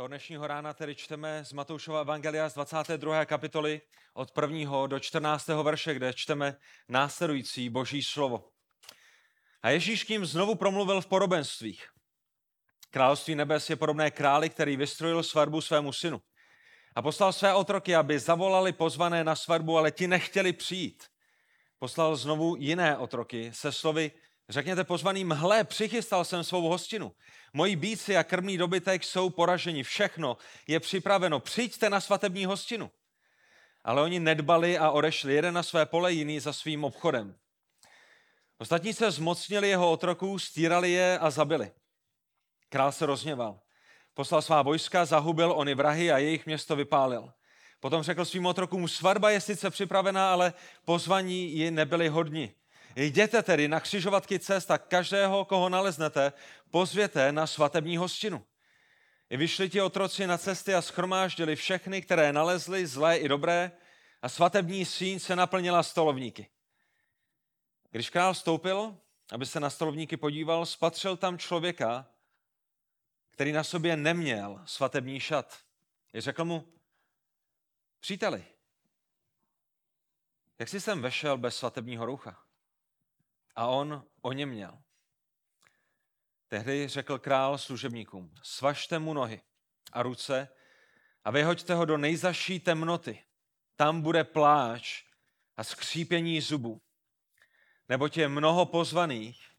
Toho dnešního rána tedy čteme z Matoušova Evangelia z 22. kapitoly od 1. do 14. verše, kde čteme následující boží slovo. A Ježíš k ním znovu promluvil v podobenstvích. Království nebes je podobné králi, který vystrojil svatbu svému synu. A poslal své otroky, aby zavolali pozvané na svatbu, ale ti nechtěli přijít. Poslal znovu jiné otroky se slovy, řekněte pozvaným, hle, přichystal jsem svou hostinu. Moji bíci a krmný dobytek jsou poraženi, všechno je připraveno, přijďte na svatební hostinu. Ale oni nedbali a odešli, jeden na své pole, jiný za svým obchodem. Ostatní se zmocnili jeho otroků, stírali je a zabili. Král se rozněval. Poslal svá vojska, zahubil ony vrahy a jejich město vypálil. Potom řekl svým otrokům, svatba je sice připravená, ale pozvaní ji nebyli hodni. Jděte tedy na křižovatky cest a každého, koho naleznete, pozvěte na svatební hostinu. I vyšli ti otroci na cesty a schromáždili všechny, které nalezli, zlé i dobré, a svatební síň se naplnila stolovníky. Když král vstoupil, aby se na stolovníky podíval, spatřil tam člověka, který na sobě neměl svatební šat. I řekl mu, příteli, jak jsi sem vešel bez svatebního roucha? A on o něm měl. Tehdy řekl král služebníkům, svažte mu nohy a ruce a vyhoďte ho do nejzaší temnoty. Tam bude pláč a skřípění zubů. Neboť je mnoho pozvaných,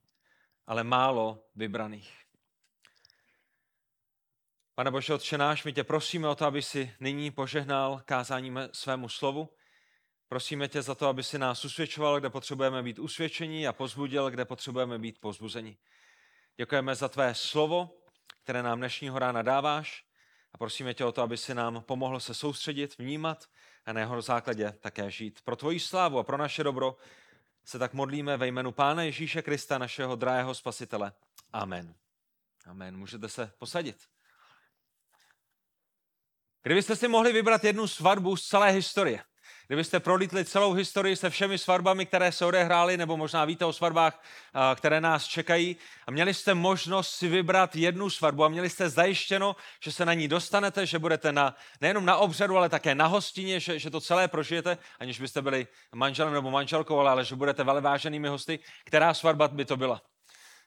ale málo vybraných. Pane Bože, Otče náš, my tě prosíme o to, aby si nyní požehnal kázáním svému slovu. Prosíme tě za to, aby si nás usvědčoval, kde potřebujeme být usvědčení a pozbudil, kde potřebujeme být pozbuzeni. Děkujeme za tvé slovo, které nám dnešního rána dáváš a prosíme tě o to, aby si nám pomohl se soustředit, vnímat a na jeho základě také žít. Pro tvoji slávu a pro naše dobro se tak modlíme ve jménu Pána Ježíše Krista, našeho drahého spasitele. Amen. Amen. Můžete se posadit. Kdybyste si mohli vybrat jednu svatbu z celé historie, kdybyste prolítli celou historii se všemi svatbami, které se odehrály, nebo možná víte o svatbách, které nás čekají, a měli jste možnost si vybrat jednu svatbu a měli jste zajištěno, že se na ní dostanete, že budete na, nejenom na obřadu, ale také na hostině, že, že to celé prožijete, aniž byste byli manželem nebo manželkou, ale, ale že budete veleváženými hosty, která svatba by to byla?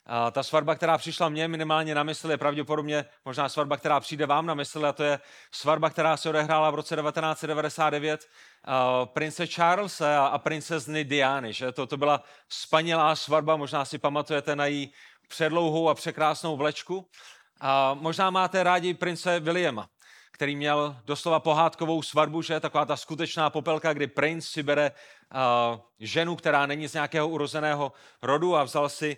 A ta svatba, která přišla mně minimálně na mysl, je pravděpodobně možná svatba, která přijde vám na mysl, a to je svatba, která se odehrála v roce 1999 uh, prince Charlesa a, princezny Diany. Že? To, to byla spanělá svatba, možná si pamatujete na její předlouhou a překrásnou vlečku. A možná máte rádi prince Williama který měl doslova pohádkovou svatbu, že taková ta skutečná popelka, kdy princ si bere uh, ženu, která není z nějakého urozeného rodu a vzal si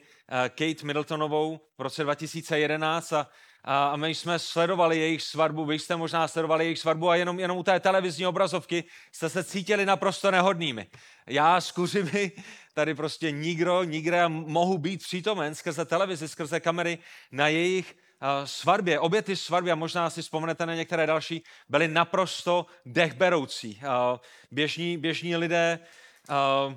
Kate Middletonovou v roce 2011 a, a my jsme sledovali jejich svatbu, vy jste možná sledovali jejich svatbu a jenom, jenom u té televizní obrazovky jste se cítili naprosto nehodnými. Já s kuřimi tady prostě nikdo, nikde mohu být přítomen skrze televizi, skrze kamery na jejich svatbě, obě ty svatby, a možná si vzpomenete na některé další, byly naprosto dechberoucí. Běžní, běžní lidé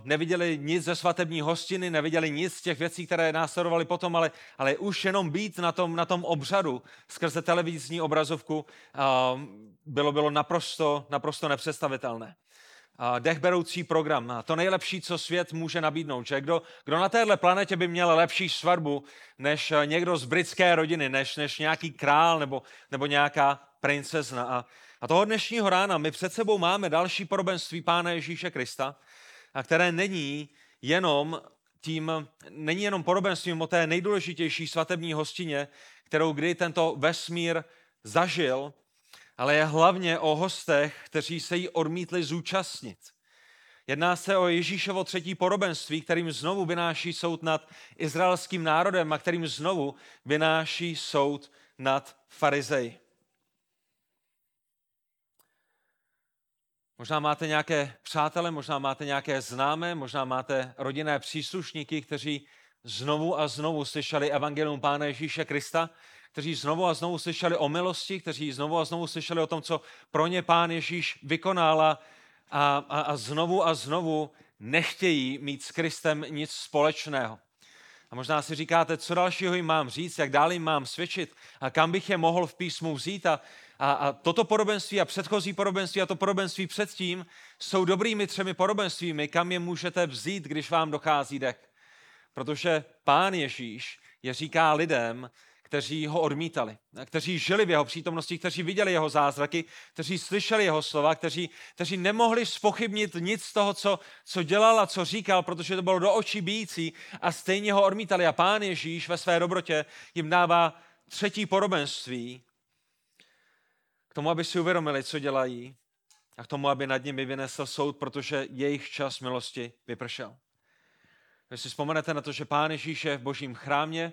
neviděli nic ze svatební hostiny, neviděli nic z těch věcí, které následovaly potom, ale, ale už jenom být na tom, na tom obřadu skrze televizní obrazovku bylo, bylo naprosto, naprosto nepředstavitelné dechberoucí program. To nejlepší, co svět může nabídnout. Že? Kdo, kdo na téhle planetě by měl lepší svatbu než eh, někdo z britské rodiny, než, než nějaký král nebo, nebo nějaká princezna. A, a toho dnešního rána my před sebou máme další podobenství Pána Ježíše Krista, a které není jenom tím, není jenom podobenstvím o té nejdůležitější svatební hostině, kterou kdy tento vesmír zažil, ale je hlavně o hostech, kteří se jí odmítli zúčastnit. Jedná se o Ježíšovo třetí podobenství, kterým znovu vynáší soud nad izraelským národem a kterým znovu vynáší soud nad farizej. Možná máte nějaké přátele, možná máte nějaké známé, možná máte rodinné příslušníky, kteří znovu a znovu slyšeli evangelium Pána Ježíše Krista, kteří znovu a znovu slyšeli o milosti, kteří znovu a znovu slyšeli o tom, co pro ně Pán Ježíš vykonal a, a, a znovu a znovu nechtějí mít s Kristem nic společného. A možná si říkáte, co dalšího jim mám říct, jak dál jim mám svědčit a kam bych je mohl v písmu vzít. A, A, a toto podobenství a předchozí podobenství a to podobenství předtím jsou dobrými třemi podobenstvími, kam je můžete vzít, když vám dochází dech. Protože pán Ježíš je říká lidem, kteří ho odmítali, kteří žili v jeho přítomnosti, kteří viděli jeho zázraky, kteří slyšeli jeho slova, kteří, kteří nemohli spochybnit nic z toho, co, co dělal a co říkal, protože to bylo do očí bíjící a stejně ho odmítali. A pán Ježíš ve své dobrotě jim dává třetí podobenství k tomu, aby si uvědomili, co dělají a k tomu, aby nad nimi vynesl soud, protože jejich čas milosti vypršel. Když si vzpomenete na to, že Pán Ježíš je v božím chrámě,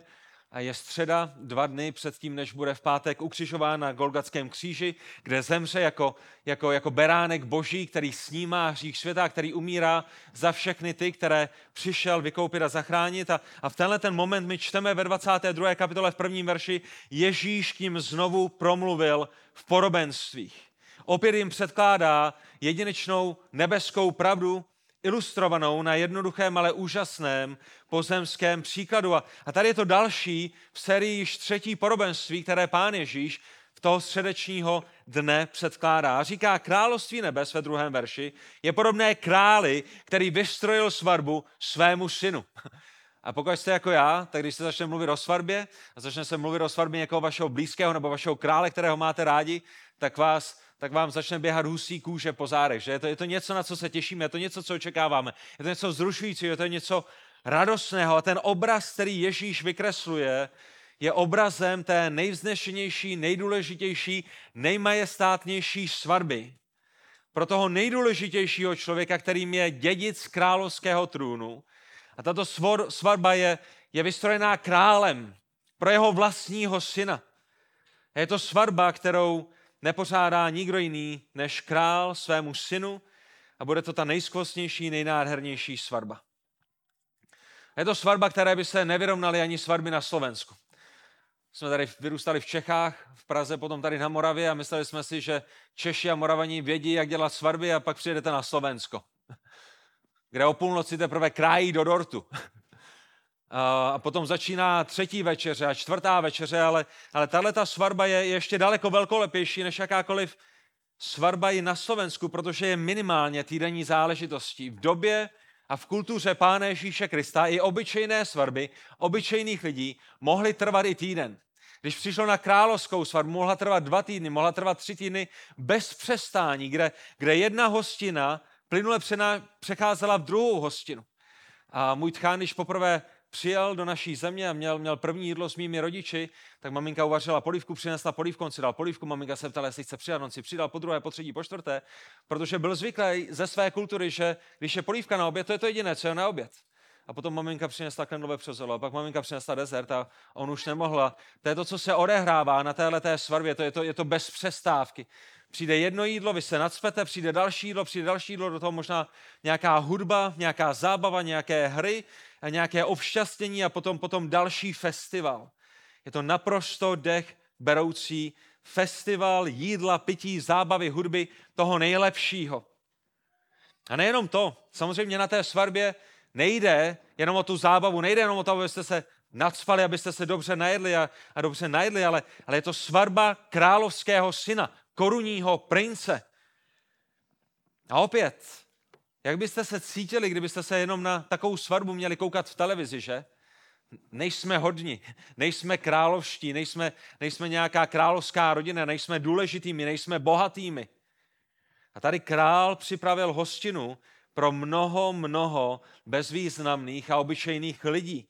a je středa, dva dny předtím, než bude v pátek ukřižován na Golgatském kříži, kde zemře jako, jako, jako beránek boží, který snímá hřích světa, který umírá za všechny ty, které přišel vykoupit a zachránit. A, a v tenhle ten moment my čteme ve 22. kapitole v prvním verši, Ježíš k ním znovu promluvil v porobenstvích. Opět jim předkládá jedinečnou nebeskou pravdu, ilustrovanou na jednoduchém, ale úžasném pozemském příkladu. A, a tady je to další v sérii již třetí podobenství, které pán Ježíš v toho středečního dne předkládá. Říká, království nebes ve druhém verši je podobné králi, který vystrojil svatbu svému synu. A pokud jste jako já, tak když se začne mluvit o svatbě a začne se mluvit o svatbě někoho vašeho blízkého nebo vašeho krále, kterého máte rádi, tak vás tak vám začne běhat husí kůže po zárech. Že? Je, to, je to něco, na co se těšíme, je to něco, co očekáváme, je to něco vzrušujícího, je to něco radostného. A ten obraz, který Ježíš vykresluje, je obrazem té nejvznešenější, nejdůležitější, nejmajestátnější svatby. Pro toho nejdůležitějšího člověka, kterým je dědic královského trůnu. A tato svatba je, je vystrojená králem pro jeho vlastního syna. A je to svatba, kterou nepořádá nikdo jiný než král svému synu a bude to ta nejskvostnější, nejnádhernější svatba. Je to svatba, které by se nevyrovnaly ani svatby na Slovensku. Jsme tady vyrůstali v Čechách, v Praze, potom tady na Moravě a mysleli jsme si, že Češi a Moravani vědí, jak dělat svatby a pak přijedete na Slovensko, kde o půlnoci teprve krájí do dortu a potom začíná třetí večeře a čtvrtá večeře, ale, ale tahle ta svatba je ještě daleko velkolepější než jakákoliv svatba i na Slovensku, protože je minimálně týdenní záležitostí. V době a v kultuře Pána Ježíše Krista i obyčejné svatby obyčejných lidí mohly trvat i týden. Když přišlo na královskou svatbu, mohla trvat dva týdny, mohla trvat tři týdny bez přestání, kde, kde jedna hostina plynule přecházela v druhou hostinu. A můj tchán, když poprvé přijel do naší země a měl, měl první jídlo s mými rodiči, tak maminka uvařila polívku, přinesla polívku, on si dal polívku, maminka se ptala, jestli chce přidat, on si přidal po druhé, po třetí, po čtvrté, protože byl zvyklý ze své kultury, že když je polívka na oběd, to je to jediné, co je na oběd. A potom maminka přinesla kandlové přezolo, a pak maminka přinesla dezert a on už nemohla. To je to, co se odehrává na téhle svatbě, to je to, je to bez přestávky. Přijde jedno jídlo, vy se nadspete, přijde další jídlo, přijde další jídlo, do toho možná nějaká hudba, nějaká zábava, nějaké hry, nějaké obšťastnění a potom, potom další festival. Je to naprosto dech beroucí festival jídla, pití, zábavy, hudby, toho nejlepšího. A nejenom to, samozřejmě na té svatbě nejde jenom o tu zábavu, nejde jenom o to, abyste se nadspali, abyste se dobře najedli a, a dobře najedli, ale, ale je to svatba královského syna, korunního prince. A opět, jak byste se cítili, kdybyste se jenom na takovou svatbu měli koukat v televizi, že? Nejsme hodní, nejsme královští, nejsme, nejsme nějaká královská rodina, nejsme důležitými, nejsme bohatými. A tady král připravil hostinu pro mnoho, mnoho bezvýznamných a obyčejných lidí.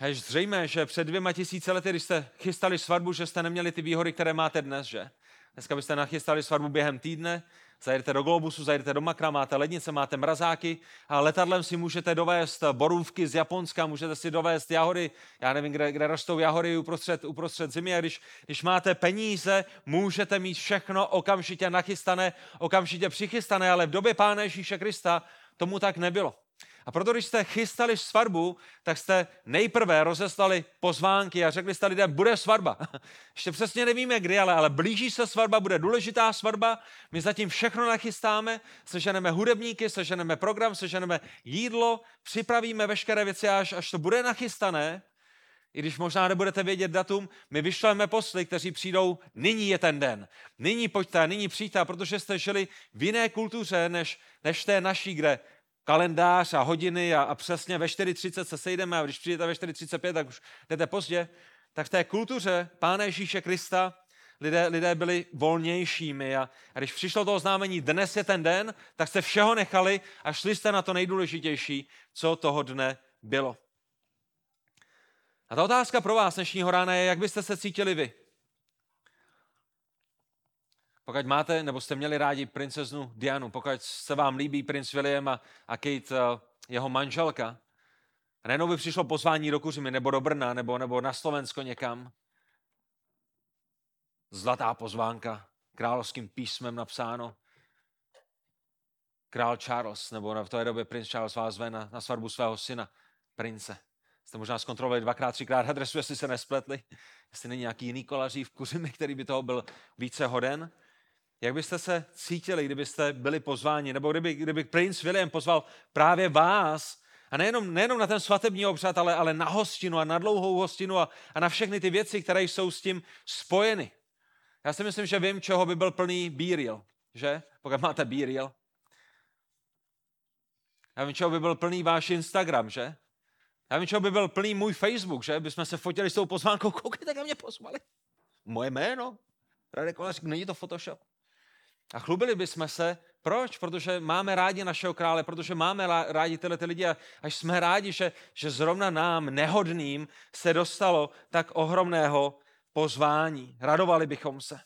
A je zřejmé, že před dvěma tisíce lety, když jste chystali svatbu, že jste neměli ty výhody, které máte dnes, že? Dneska byste nachystali svatbu během týdne, zajedete do Globusu, zajedete do Makra, máte lednice, máte mrazáky a letadlem si můžete dovést borůvky z Japonska, můžete si dovést jahody, já nevím, kde, kde rostou jahody uprostřed, uprostřed zimy a když, když máte peníze, můžete mít všechno okamžitě nachystané, okamžitě přichystané, ale v době Pána Ježíše Krista tomu tak nebylo. A proto, když jste chystali svatbu, tak jste nejprve rozeslali pozvánky a řekli jste lidem, bude svatba. Ještě přesně nevíme kdy, ale, ale blíží se svatba, bude důležitá svatba. My zatím všechno nachystáme, seženeme hudebníky, seženeme program, seženeme jídlo, připravíme veškeré věci, až, až to bude nachystané. i když možná nebudete vědět datum, my vyšleme posly, kteří přijdou, nyní je ten den. Nyní pojďte, nyní přijďte, protože jste žili v jiné kultuře, než, než té naší, kde kalendář a hodiny a, a přesně ve 4.30 se sejdeme a když přijdete ve 4.35, tak už jdete pozdě. Tak v té kultuře Pána Ježíše Krista lidé, lidé byli volnějšími a, a když přišlo to oznámení, dnes je ten den, tak jste všeho nechali a šli jste na to nejdůležitější, co toho dne bylo. A ta otázka pro vás dnešního rána je, jak byste se cítili vy. Pokud máte, nebo jste měli rádi princeznu Dianu, pokud se vám líbí princ William a, a Kate, eh, jeho manželka, a najednou by přišlo pozvání do Kuřimy, nebo do Brna, nebo, nebo na Slovensko někam. Zlatá pozvánka, královským písmem napsáno. Král Charles, nebo v té době princ Charles vás zve na, na svatbu svého syna, prince jste možná zkontrolovali dvakrát, třikrát adresu, jestli se nespletli, jestli není nějaký jiný kolaří v Kuřimi, který by toho byl více hoden. Jak byste se cítili, kdybyste byli pozváni, nebo kdyby, kdyby princ William pozval právě vás, a nejenom, nejenom na ten svatební obřad, ale, ale na hostinu a na dlouhou hostinu a, a na všechny ty věci, které jsou s tím spojeny. Já si myslím, že vím, čeho by byl plný bíril, že? Pokud máte bíril. Já vím, čeho by byl plný váš Instagram, že? Já vím, čeho by byl plný můj Facebook, že? Bychom se fotili s tou pozvánkou, koukejte, jak mě pozvali. Moje jméno. Radek Kolář, není to Photoshop. A chlubili bychom se, proč? Protože máme rádi našeho krále, protože máme rádi tyhle ty lidi a až jsme rádi, že, že zrovna nám, nehodným, se dostalo tak ohromného pozvání. Radovali bychom se.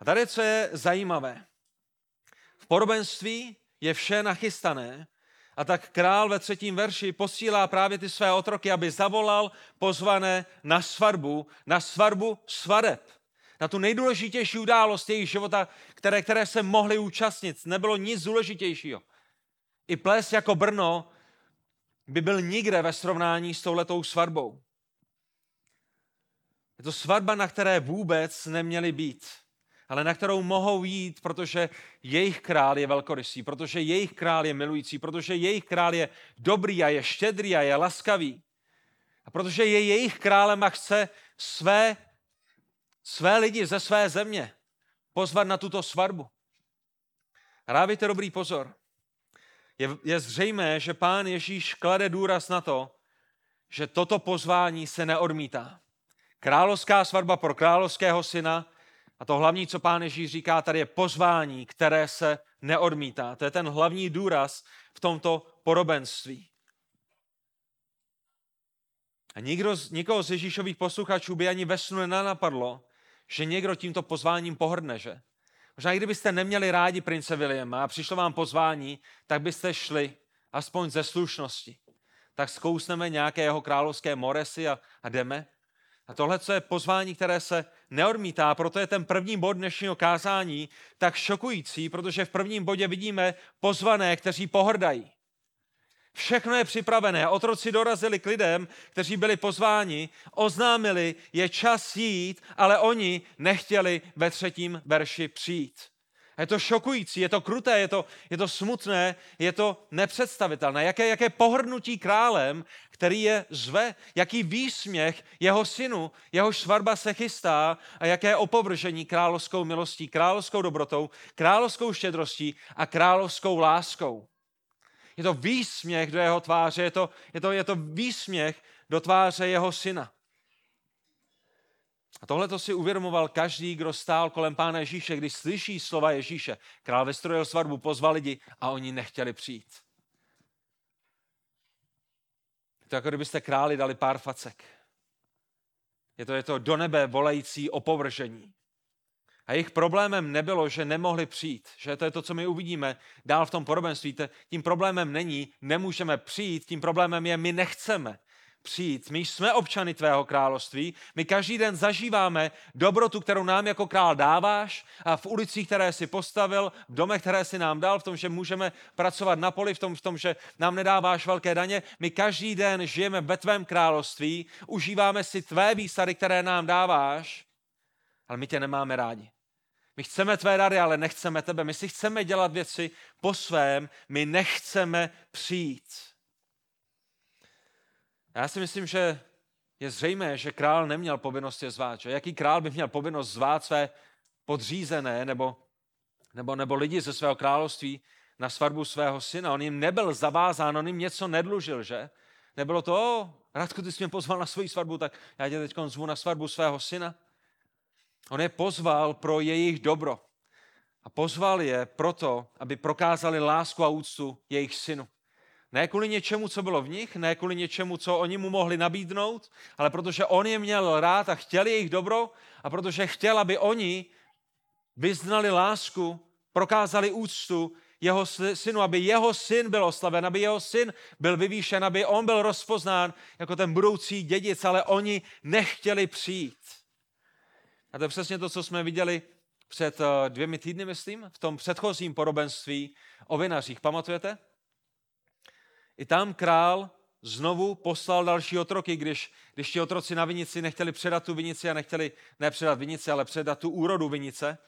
A tady, co je zajímavé. V podobenství je vše nachystané, a tak král ve třetím verši posílá právě ty své otroky, aby zavolal pozvané na svatbu, na svatbu svadeb. Na tu nejdůležitější událost jejich života, které, které se mohli účastnit. Nebylo nic důležitějšího. I ples jako Brno by byl nikde ve srovnání s touhletou svatbou. Je to svatba, na které vůbec neměli být ale na kterou mohou jít, protože jejich král je velkorysý, protože jejich král je milující, protože jejich král je dobrý a je štědrý a je laskavý. A protože je jejich králem a chce své, své lidi ze své země pozvat na tuto svatbu. A dávejte dobrý pozor. Je, je zřejmé, že pán Ježíš klade důraz na to, že toto pozvání se neodmítá. Královská svatba pro královského syna a to hlavní, co pán Ježíš říká, tady je pozvání, které se neodmítá. To je ten hlavní důraz v tomto podobenství. A nikdo, nikoho z Ježíšových posluchačů by ani ve snu nenapadlo, že někdo tímto pozváním pohrdne, že? Možná i kdybyste neměli rádi prince Williama a přišlo vám pozvání, tak byste šli aspoň ze slušnosti. Tak zkousneme nějaké jeho královské moresy a, a jdeme. A tohle, co je pozvání, které se neodmítá, proto je ten první bod dnešního kázání tak šokující, protože v prvním bodě vidíme pozvané, kteří pohrdají. Všechno je připravené. Otroci dorazili k lidem, kteří byli pozváni, oznámili, je čas jít, ale oni nechtěli ve třetím verši přijít. Je to šokující, je to kruté, je to, je to smutné, je to nepředstavitelné. Jaké, jaké pohrdnutí králem, který je zve, jaký výsměch jeho synu, jeho svatba se chystá a jaké opovržení královskou milostí, královskou dobrotou, královskou štědrostí a královskou láskou. Je to výsměch do jeho tváře, je to, je to, je to výsměch do tváře jeho syna. A tohle to si uvědomoval každý, kdo stál kolem pána Ježíše, když slyší slova Ježíše. Král vystrojil svatbu, pozval lidi a oni nechtěli přijít. To jako kdybyste králi dali pár facek. Je to, je to do nebe volající opovržení. A jejich problémem nebylo, že nemohli přijít. Že to je to, co my uvidíme dál v tom podobenství. Tím problémem není, nemůžeme přijít, tím problémem je, my nechceme přijít. My jsme občany tvého království, my každý den zažíváme dobrotu, kterou nám jako král dáváš a v ulicích, které si postavil, v domech, které si nám dal, v tom, že můžeme pracovat na poli, v tom, v tom že nám nedáváš velké daně. My každý den žijeme ve tvém království, užíváme si tvé výsady, které nám dáváš, ale my tě nemáme rádi. My chceme tvé dary, ale nechceme tebe. My si chceme dělat věci po svém, my nechceme přijít. Já si myslím, že je zřejmé, že král neměl povinnost je zvát. Že? Jaký král by měl povinnost zvát své podřízené nebo, nebo, nebo lidi ze svého království na svatbu svého syna? On jim nebyl zavázán, on jim něco nedlužil, že? Nebylo to, o, Radku, ty jsi mě pozval na svoji svatbu, tak já tě teď zvu na svatbu svého syna. On je pozval pro jejich dobro. A pozval je proto, aby prokázali lásku a úctu jejich synu. Ne kvůli něčemu, co bylo v nich, ne kvůli něčemu, co oni mu mohli nabídnout, ale protože on je měl rád a chtěl jejich dobro a protože chtěl, aby oni vyznali lásku, prokázali úctu jeho synu, aby jeho syn byl oslaven, aby jeho syn byl vyvýšen, aby on byl rozpoznán jako ten budoucí dědic, ale oni nechtěli přijít. To je přesně to, co jsme viděli před eh, dvěmi týdny, myslím, v tom předchozím podobenství o vinařích. Pamatujete? I tam král znovu poslal další otroky, když, když ti otroci na vinici nechtěli předat tu vinici a nechtěli nepředat vinici, ale předat tu úrodu vinice.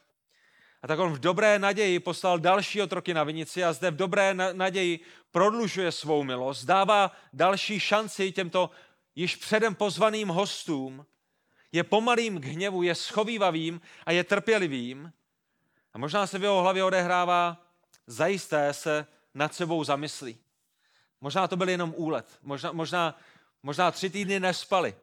A tak on v dobré naději poslal další otroky na vinici a zde v dobré naději prodlužuje svou milost, dává další šanci těmto již předem pozvaným hostům, je pomalým k hněvu, je schovývavým a je trpělivým. A možná se v jeho hlavě odehrává, zajisté se nad sebou zamyslí. Možná to byl jenom úlet. Možná, možná, možná tři týdny nespali.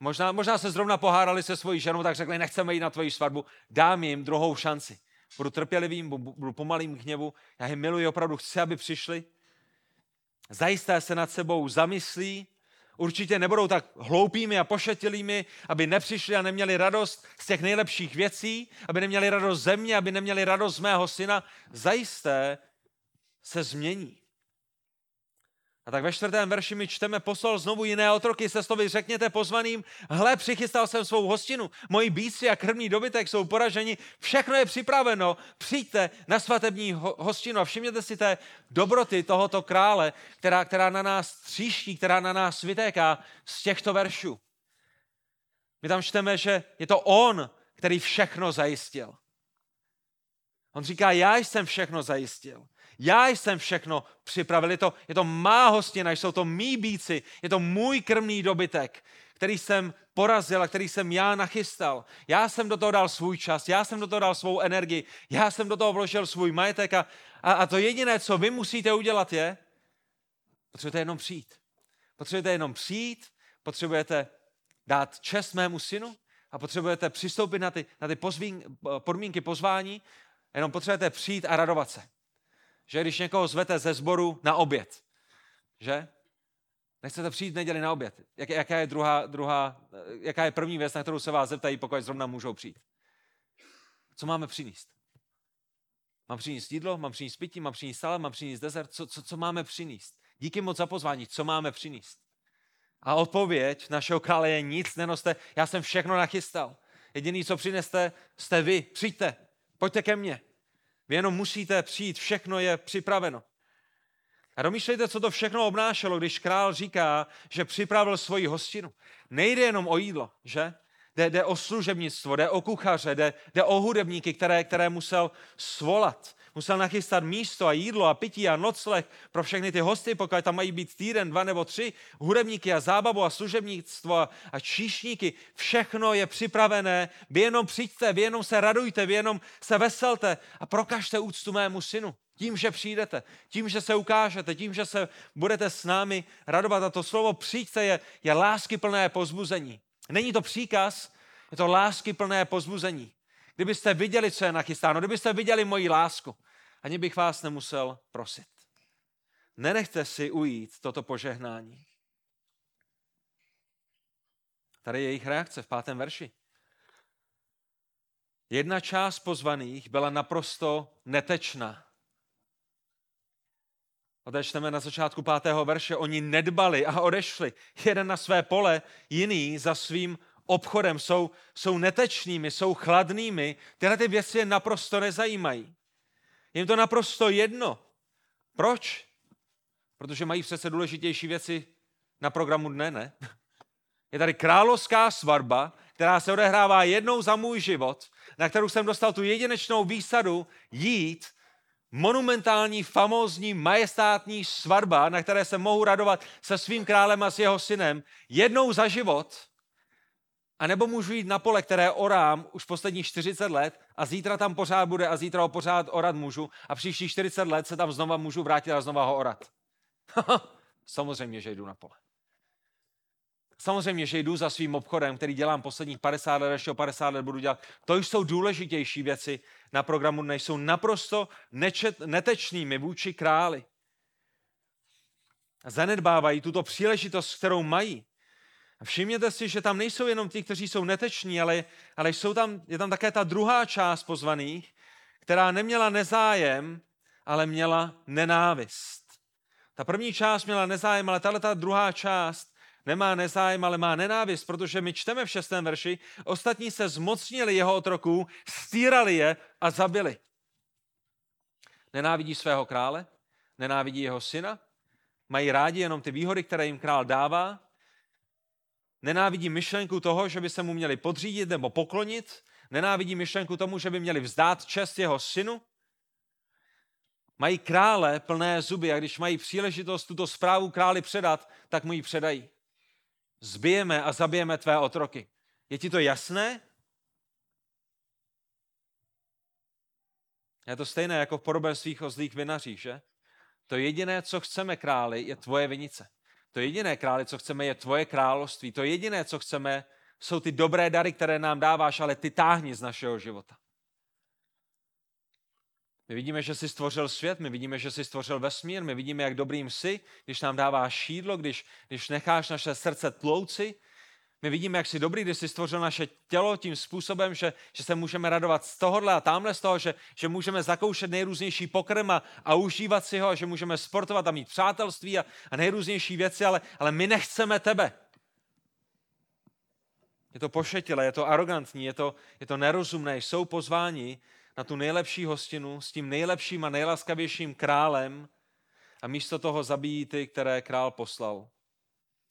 Možná, možná se zrovna pohárali se svojí ženou, tak řekli, nechceme jít na tvoji svatbu, dám jim druhou šanci. Budu trpělivým, budu pomalým hněvu, já je miluji, opravdu chci, aby přišli. Zajisté se nad sebou zamyslí, určitě nebudou tak hloupými a pošetilými, aby nepřišli a neměli radost z těch nejlepších věcí, aby neměli radost ze mě, aby neměli radost z mého syna. Zajisté se změní. A tak ve čtvrtém verši mi čteme, poslal znovu jiné otroky, sestovi řekněte pozvaným, hle, přichystal jsem svou hostinu, moji bíci a krmný dobytek jsou poraženi, všechno je připraveno, přijďte na svatební hostinu a všimněte si té dobroty tohoto krále, která, která na nás tříští, která na nás vytéká z těchto veršů. My tam čteme, že je to on, který všechno zajistil. On říká, já jsem všechno zajistil. Já jsem všechno připravil. Je to, je to má hostina, jsou to mý bíci, je to můj krmný dobytek, který jsem porazil a který jsem já nachystal. Já jsem do toho dal svůj čas, já jsem do toho dal svou energii, já jsem do toho vložil svůj majetek a, a, a to jediné, co vy musíte udělat je, potřebujete jenom přijít. Potřebujete jenom přijít, potřebujete dát čest mému synu a potřebujete přistoupit na ty, na ty pozvín, podmínky pozvání, jenom potřebujete přijít a radovat se že když někoho zvete ze sboru na oběd, že? Nechcete přijít neděli na oběd. Jak, jaká, je druhá, druhá, jaká je první věc, na kterou se vás zeptají, pokud zrovna můžou přijít? Co máme přinést? Mám přinést jídlo, mám přinést pití, mám přinést salem, mám přinést dezert. Co, co, co máme přinést? Díky moc za pozvání. Co máme přinést? A odpověď našeho krále je nic nenoste, já jsem všechno nachystal. Jediný, co přineste, jste vy. Přijďte, pojďte ke mně. Vy jenom musíte přijít, všechno je připraveno. A domýšlejte, co to všechno obnášelo, když král říká, že připravil svoji hostinu. Nejde jenom o jídlo, že? Jde, jde o služebnictvo, jde o kuchaře, jde, jde o hudebníky, které, které musel svolat. Musel nachystat místo a jídlo a pití a nocleh pro všechny ty hosty, pokud tam mají být týden, dva nebo tři, hudebníky a zábavu a služebnictvo a, a číšníky. Všechno je připravené. Vy jenom přijďte, vy jenom se radujte, vy jenom se veselte a prokažte úctu mému synu. Tím, že přijdete, tím, že se ukážete, tím, že se budete s námi radovat. A to slovo přijďte je, je láskyplné pozbuzení. Není to příkaz, je to láskyplné pozbuzení. Kdybyste viděli, co je nachystáno, kdybyste viděli moji lásku, ani bych vás nemusel prosit. Nenechte si ujít toto požehnání. Tady je jejich reakce v pátém verši. Jedna část pozvaných byla naprosto netečná. Odečteme na začátku pátého verše. Oni nedbali a odešli. Jeden na své pole, jiný za svým obchodem. Jsou, jsou netečnými, jsou chladnými. Tyhle ty věci je naprosto nezajímají. Jim to naprosto jedno. Proč? Protože mají přece důležitější věci na programu dne, ne? Je tady královská svatba, která se odehrává jednou za můj život, na kterou jsem dostal tu jedinečnou výsadu jít, monumentální, famózní, majestátní svatba, na které se mohu radovat se svým králem a s jeho synem, jednou za život A nebo můžu jít na pole, které orám už posledních 40 let a zítra tam pořád bude a zítra ho pořád orat můžu a příští 40 let se tam znova můžu vrátit a znova ho orat. Samozřejmě, že jdu na pole. Samozřejmě, že jdu za svým obchodem, který dělám posledních 50 let, ještě o 50 let budu dělat. To jsou důležitější věci na programu, než jsou naprosto nečet, netečnými vůči králi. Zanedbávají tuto příležitost, kterou mají. A všimněte si, že tam nejsou jenom ti, kteří jsou neteční, ale, ale jsou tam, je tam také ta druhá část pozvaných, která neměla nezájem, ale měla nenávist. Ta první část měla nezájem, ale tahle ta druhá část nemá nezájem, ale má nenávist, protože my čteme v šestém verši, ostatní se zmocnili jeho otroků, stírali je a zabili. Nenávidí svého krále, nenávidí jeho syna, mají rádi jenom ty výhody, které jim král dává, nenávidí myšlenku toho, že by se mu měli podřídit nebo poklonit, nenávidí myšlenku tomu, že by měli vzdát čest jeho synu, mají krále plné zuby a když mají příležitost tuto zprávu králi předat, tak mu ji předají zbijeme a zabijeme tvé otroky. Je ti to jasné? Je to stejné jako v podobenstvích o zlých vinařích, že? To jediné, co chceme králi, je tvoje vinice. To jediné králi, co chceme, je tvoje království. To jediné, co chceme, jsou ty dobré dary, které nám dáváš, ale ty táhni z našeho života. My vidíme, že jsi stvořil svět, my vidíme, že jsi stvořil vesmír, my vidíme, jak dobrým jsi, když nám dáváš šídlo, když, když necháš naše srdce tlouci. My vidíme, jak jsi dobrý, když jsi stvořil naše tělo tím způsobem, že, že se můžeme radovat z tohohle a tamhle z toho, že, že můžeme zakoušet nejrůznější pokrm a, a užívat si ho, a že můžeme sportovat a mít přátelství a, a nejrůznější věci, ale, ale my nechceme tebe. Je to pošetilé, je to arrogantní, je to, je to nerozumné, jsou pozváni na tu nejlepší hostinu s tím nejlepším a nejlaskavějším králem a místo toho zabijí ty, které král poslal.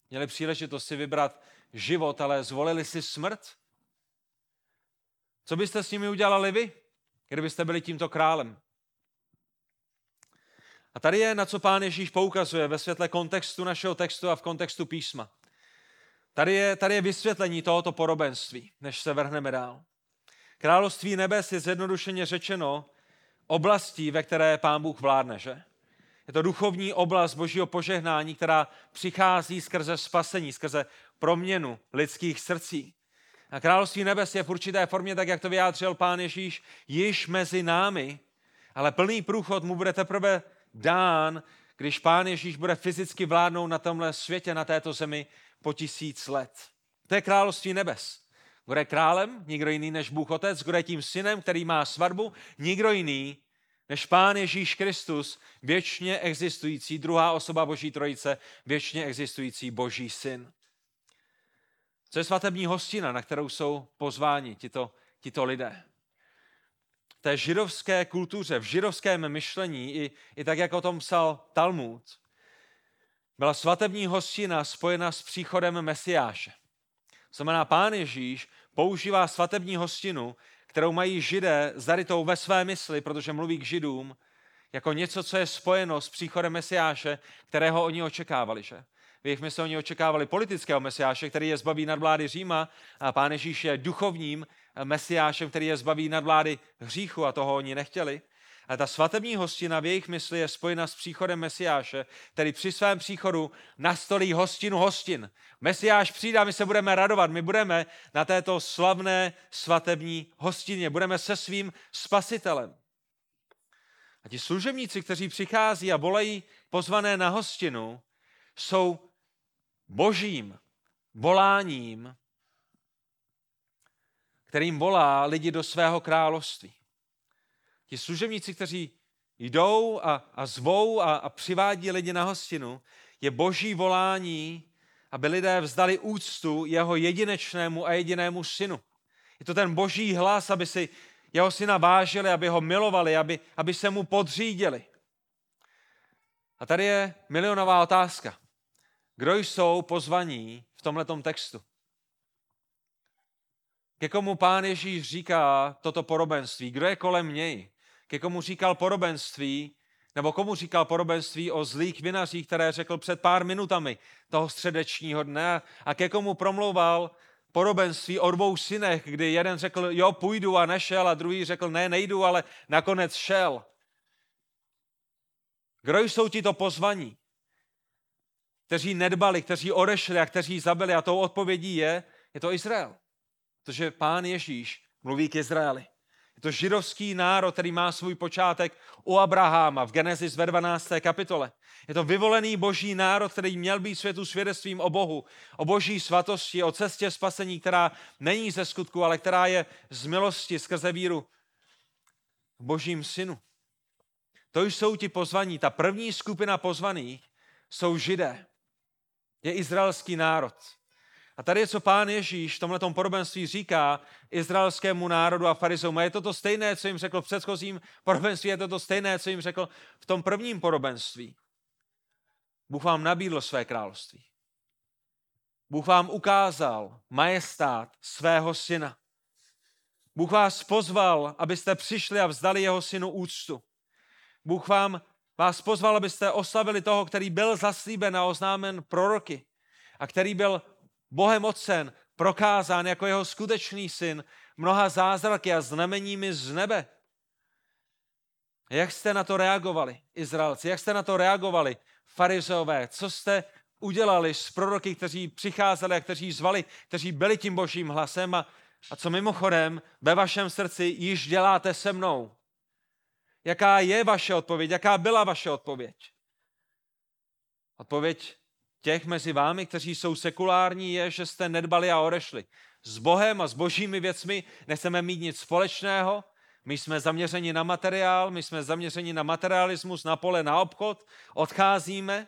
Měli příležitost si vybrat život, ale zvolili si smrt? Co byste s nimi udělali vy, kdybyste byli tímto králem? A tady je, na co pán Ježíš poukazuje ve světle kontextu našeho textu a v kontextu písma. Tady je, tady je vysvětlení tohoto porobenství, než se vrhneme dál. Království nebes je zjednodušeně řečeno oblastí, ve které pán Bůh vládne, že? Je to duchovní oblast božího požehnání, která přichází skrze spasení, skrze proměnu lidských srdcí. A království nebes je v určité formě, tak jak to vyjádřil pán Ježíš, již mezi námi, ale plný průchod mu bude teprve dán, když pán Ježíš bude fyzicky vládnout na tomhle světě, na této zemi po tisíc let. To je království nebes. Kdo je králem? Nikdo jiný než Bůh Otec. Kdo je tím synem, který má svatbu? Nikdo jiný než Pán Ježíš Kristus, věčně existující, druhá osoba Boží trojice, věčně existující Boží syn. Co je svatební hostina, na kterou jsou pozváni tito, tito lidé? V té židovské kultuře, v židovském myšlení, i, i tak, jak o tom psal Talmud, byla svatební hostina spojena s příchodem Mesiáše. Znamená, pán Ježíš používá svatební hostinu, kterou mají židé zarytou ve své mysli, protože mluví k židům, jako něco, co je spojeno s příchodem Mesiáše, kterého oni očekávali. Že? V jejich mysli oni očekávali politického Mesiáše, který je zbaví nad vlády Říma a pán Ježíš je duchovním Mesiášem, který je zbaví nad vlády hříchu a toho oni nechtěli. A ta svatební hostina v jejich mysli je spojena s příchodem Mesiáše, který při svém příchodu nastolí hostinu hostin. Mesiáš přijde a my se budeme radovat. My budeme na této slavné svatební hostině. Budeme se svým spasitelem. A ti služebníci, kteří přichází a volají pozvané na hostinu, jsou božím voláním, kterým volá lidi do svého království. Ti služebníci, kteří jdou a, a zvou a, a přivádí lidi na hostinu, je boží volání, aby lidé vzdali úctu jeho jedinečnému a jedinému synu. Je to ten boží hlas, aby si jeho syna vážili, aby ho milovali, aby, aby se mu podřídili. A tady je milionová otázka. Kdo jsou pozvaní v tomto textu? Ke komu pán Ježíš říká toto porobenství? Kdo je kolem něj? ke komu říkal porobenství, nebo komu říkal porobenství o zlých vinařích, které řekl před pár minutami toho středečního dne a ke komu promlouval podobenství o dvou synech, kdy jeden řekl, jo, půjdu a nešel a druhý řekl, ne, nejdu, ale nakonec šel. Kdo jsou ti to pozvaní? Kteří nedbali, kteří odešli a kteří zabili. A tou odpovědí je, je to Izrael. Protože pán Ježíš mluví k Izraeli. Je to židovský národ, který má svůj počátek u Abraháma v Genesis ve 12. kapitole. Je to vyvolený boží národ, který měl být světu svědectvím o Bohu, o boží svatosti, o cestě spasení, která není ze skutku, ale která je z milosti skrze víru v božím synu. To jsou ti pozvaní. Ta první skupina pozvaných jsou židé. Je izraelský národ. A tady je, co pán Ježíš v tomhle podobenství říká izraelskému národu a farizeům. A je to to stejné, co jim řekl v předchozím podobenství, je to to stejné, co jim řekl v tom prvním podobenství. Bůh vám nabídl své království. Bůh vám ukázal majestát svého syna. Bůh vás pozval, abyste přišli a vzdali jeho synu úctu. Bůh vám, vás pozval, abyste oslavili toho, který byl zaslíben a oznámen proroky a který byl Bohem Otcem prokázán jako jeho skutečný syn mnoha zázraky a znameními z nebe. Jak jste na to reagovali, Izraelci? Jak jste na to reagovali, farizeové? Co jste udělali s proroky, kteří přicházeli a kteří zvali, kteří byli tím božím hlasem a, a co mimochodem ve vašem srdci již děláte se mnou? Jaká je vaše odpověď? Jaká byla vaše odpověď? Odpověď těch mezi vámi, kteří jsou sekulární, je, že jste nedbali a odešli. S Bohem a s božími věcmi nechceme mít nic společného, my jsme zaměřeni na materiál, my jsme zaměřeni na materialismus, na pole, na obchod, odcházíme.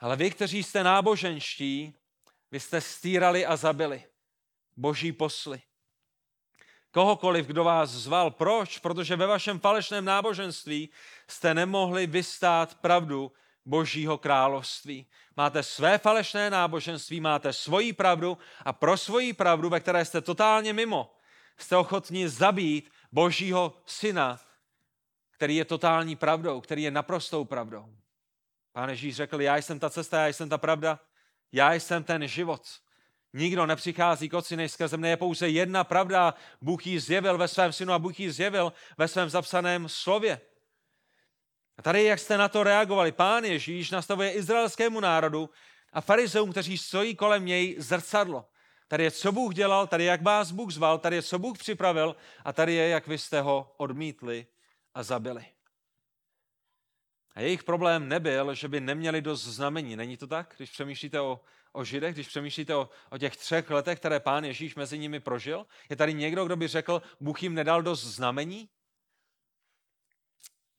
Ale vy, kteří jste náboženští, vy jste stírali a zabili boží posly. Kohokoliv, kdo vás zval. Proč? Protože ve vašem falešném náboženství jste nemohli vystát pravdu Božího království. Máte své falešné náboženství, máte svoji pravdu a pro svoji pravdu, ve které jste totálně mimo, jste ochotni zabít Božího syna, který je totální pravdou, který je naprostou pravdou. Pán Ježíš řekl, já jsem ta cesta, já jsem ta pravda, já jsem ten život. Nikdo nepřichází k otci než skrze mne. Je pouze jedna pravda. Bůh ji zjevil ve svém synu a Bůh ji zjevil ve svém zapsaném slově. A tady, jak jste na to reagovali, pán Ježíš nastavuje izraelskému národu a farizeům, kteří stojí kolem něj, zrcadlo. Tady je, co Bůh dělal, tady jak vás Bůh zval, tady je, co Bůh připravil a tady je, jak vy jste ho odmítli a zabili. A jejich problém nebyl, že by neměli dost znamení. Není to tak? Když přemýšlíte o, o Židech, když přemýšlíte o, o těch třech letech, které pán Ježíš mezi nimi prožil, je tady někdo, kdo by řekl, Bůh jim nedal dost znamení?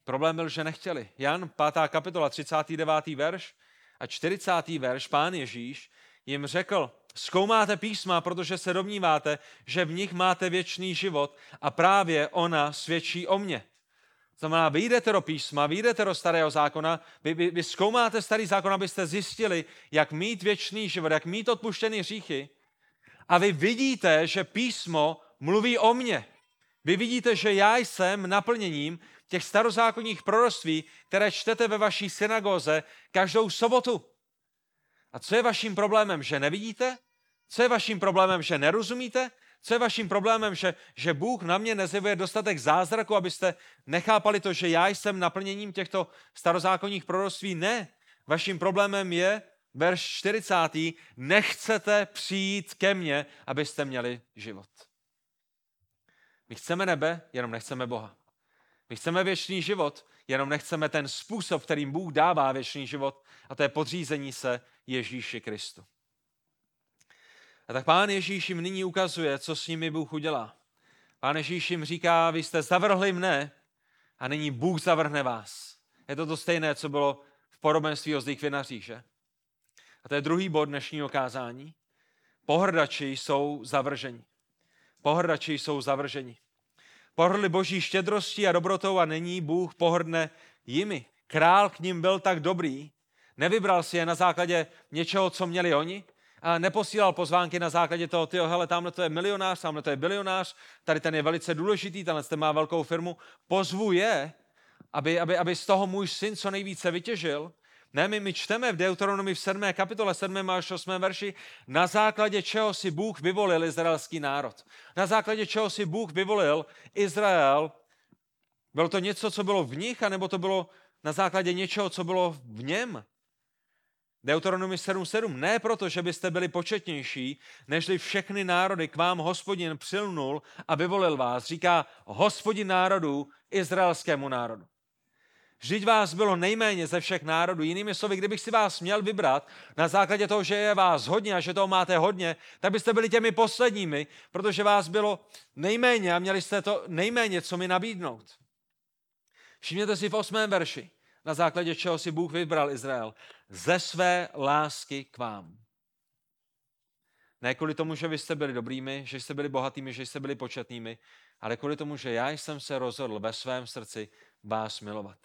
Problém byl, že nechtěli. Jan, 5. kapitola, 39. verš a 40. verš, pán Ježíš jim řekl, zkoumáte písma, protože se domníváte, že v nich máte věčný život a právě ona svědčí o mně. Znamená, vy jdete do písma, vy jdete do starého zákona, vy, vy, vy zkoumáte starý zákon, abyste zjistili, jak mít věčný život, jak mít odpuštěný hříchy. A vy vidíte, že písmo mluví o mně. Vy vidíte, že já jsem naplněním těch starozákonních proroctví, které čtete ve vaší synagoze každou sobotu. A co je vaším problémem, že nevidíte? Co je vaším problémem, že nerozumíte? Co je vaším problémem, že, že Bůh na mě nezjevuje dostatek zázraku, abyste nechápali to, že já jsem naplněním těchto starozákonních proroctví? Ne. Vaším problémem je, verš 40. Nechcete přijít ke mně, abyste měli život. My chceme nebe, jenom nechceme Boha. My chceme věčný život, jenom nechceme ten způsob, kterým Bůh dává věčný život, a to je podřízení se Ježíši Kristu. A tak pán Ježíš jim nyní ukazuje, co s nimi Bůh udělá. Pán Ježíš jim říká, vy jste zavrhli mne a nyní Bůh zavrhne vás. Je to to stejné, co bylo v podobenství o zlých vinařích, že? A to je druhý bod dnešního kázání. Pohrdači jsou zavrženi. Pohrdači jsou zavrženi. Pohrdli boží štědrostí a dobrotou a není Bůh pohrdne jimi. Král k ním byl tak dobrý, nevybral si je na základě něčeho, co měli oni, neposílal pozvánky na základě toho, tyjo, hele, tamhle to je milionář, tamhle to je bilionář, tady ten je velice důležitý, tenhle ten má velkou firmu. Pozvu je, aby, aby, aby z toho můj syn co nejvíce vytěžil, Ne, my, my čteme v Deuteronomii v 7. kapitole 7. až 8. verši, na základě čeho si Bůh vyvolil izraelský národ. Na základě čeho si Bůh vyvolil Izrael. Bylo to něco, co bylo v nich, anebo to bylo na základě něčeho, co bylo v něm? Deuteronomy 7.7. Ne proto, že byste byli početnější, nežli všechny národy k vám hospodin přilnul a vyvolil vás. Říká hospodin národů izraelskému národu. Vždyť vás bylo nejméně ze všech národů. Jinými slovy, kdybych si vás měl vybrat na základě toho, že je vás hodně a že toho máte hodně, tak byste byli těmi posledními, protože vás bylo nejméně a měli jste to nejméně, co mi nabídnout. Všimněte si v osmém verši, na základě čeho si Bůh vybral Izrael. Ze své lásky k vám. Ne kvůli tomu, že vy jste byli dobrými, že jste byli bohatými, že jste byli početnými, ale kvůli tomu, že já jsem se rozhodl ve svém srdci vás milovat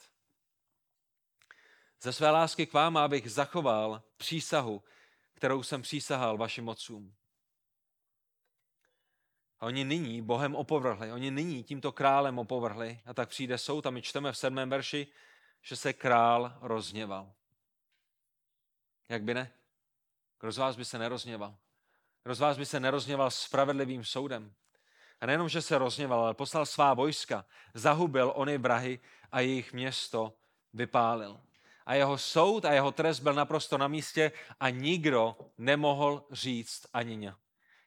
ze své lásky k vám, abych zachoval přísahu, kterou jsem přísahal vašim otcům. A oni nyní Bohem opovrhli, oni nyní tímto králem opovrhli. A tak přijde soud a my čteme v sedmém verši, že se král rozněval. Jak by ne? Kdo z vás by se nerozněval? Kdo z vás by se nerozněval spravedlivým soudem? A nejenom, že se rozněval, ale poslal svá vojska, zahubil ony vrahy a jejich město vypálil a jeho soud a jeho trest byl naprosto na místě a nikdo nemohl říct ani ně.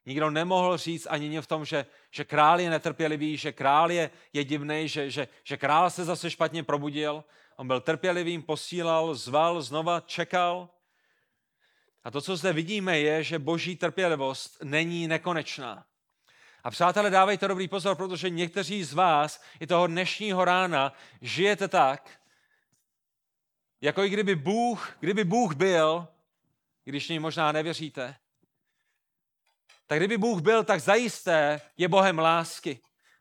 Nikdo nemohl říct ani ně v tom, že, že král je netrpělivý, že král je, je divný, že, že, že král se zase špatně probudil. On byl trpělivým, posílal, zval, znova čekal. A to, co zde vidíme, je, že boží trpělivost není nekonečná. A přátelé, dávejte dobrý pozor, protože někteří z vás i toho dnešního rána žijete tak, jako i kdyby Bůh, kdyby Bůh byl, když něj možná nevěříte, tak kdyby Bůh byl, tak zajisté je Bohem lásky.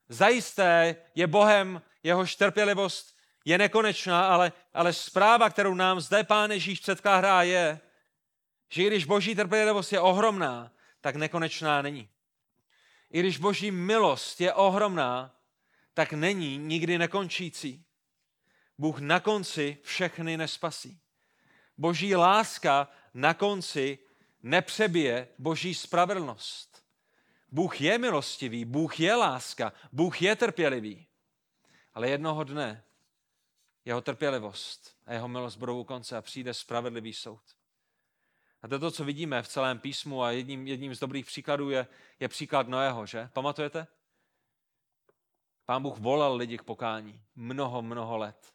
Zajisté je Bohem, jehož trpělivost je nekonečná, ale, ale zpráva, kterou nám zde Pán Ježíš předkládá, je, že když Boží trpělivost je ohromná, tak nekonečná není. I když Boží milost je ohromná, tak není nikdy nekončící. Bůh na konci všechny nespasí. Boží láska na konci nepřebije boží spravedlnost. Bůh je milostivý, Bůh je láska, Bůh je trpělivý. Ale jednoho dne jeho trpělivost a jeho milost budou u konce a přijde spravedlivý soud. A to je to, co vidíme v celém písmu a jedním, jedním z dobrých příkladů je, je příklad Noého, že? Pamatujete? Pán Bůh volal lidi k pokání mnoho, mnoho let.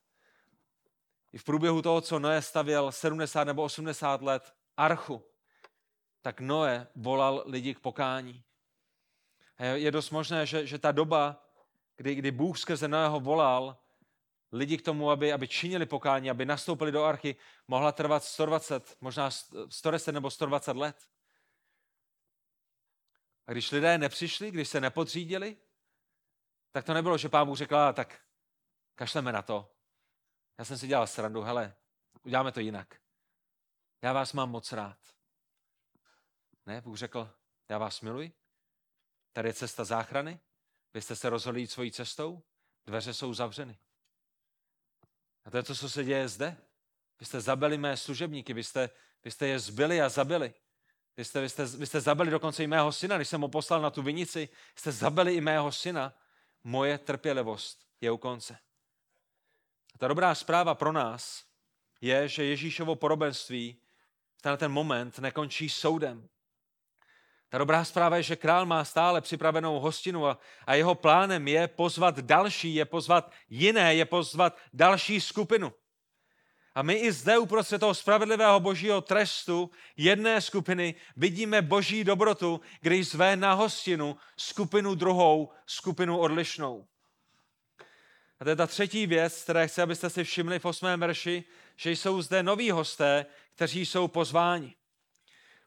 I v průběhu toho, co Noé stavěl 70 nebo 80 let archu, tak Noé volal lidi k pokání. A je dost možné, že, že ta doba, kdy, kdy Bůh skrze Noého volal lidi k tomu, aby, aby činili pokání, aby nastoupili do archy, mohla trvat 120, možná 110 nebo 120 let. A když lidé nepřišli, když se nepodřídili, tak to nebylo, že pán Bůh řekl, tak kašleme na to, já jsem si dělal srandu, hele, uděláme to jinak. Já vás mám moc rád. Ne, Bůh řekl, já vás miluji, tady je cesta záchrany, vy jste se rozhodli jít svojí cestou, dveře jsou zavřeny. A to je to, co se děje zde. Vy jste zabili mé služebníky, vy jste, vy jste je zbyli a zabili. Vy jste, vy, jste, vy jste zabili dokonce i mého syna, když jsem ho poslal na tu vinici, jste zabili i mého syna. Moje trpělivost je u konce. Ta dobrá zpráva pro nás je, že Ježíšovo porobenství v ten moment nekončí soudem. Ta dobrá zpráva je, že král má stále připravenou hostinu a, a jeho plánem je pozvat další, je pozvat jiné, je pozvat další skupinu. A my i zde uprostřed toho spravedlivého božího trestu jedné skupiny vidíme boží dobrotu, když zve na hostinu skupinu druhou, skupinu odlišnou. A to je ta třetí věc, které chci, abyste si všimli v osmém verši, že jsou zde noví hosté, kteří jsou pozváni.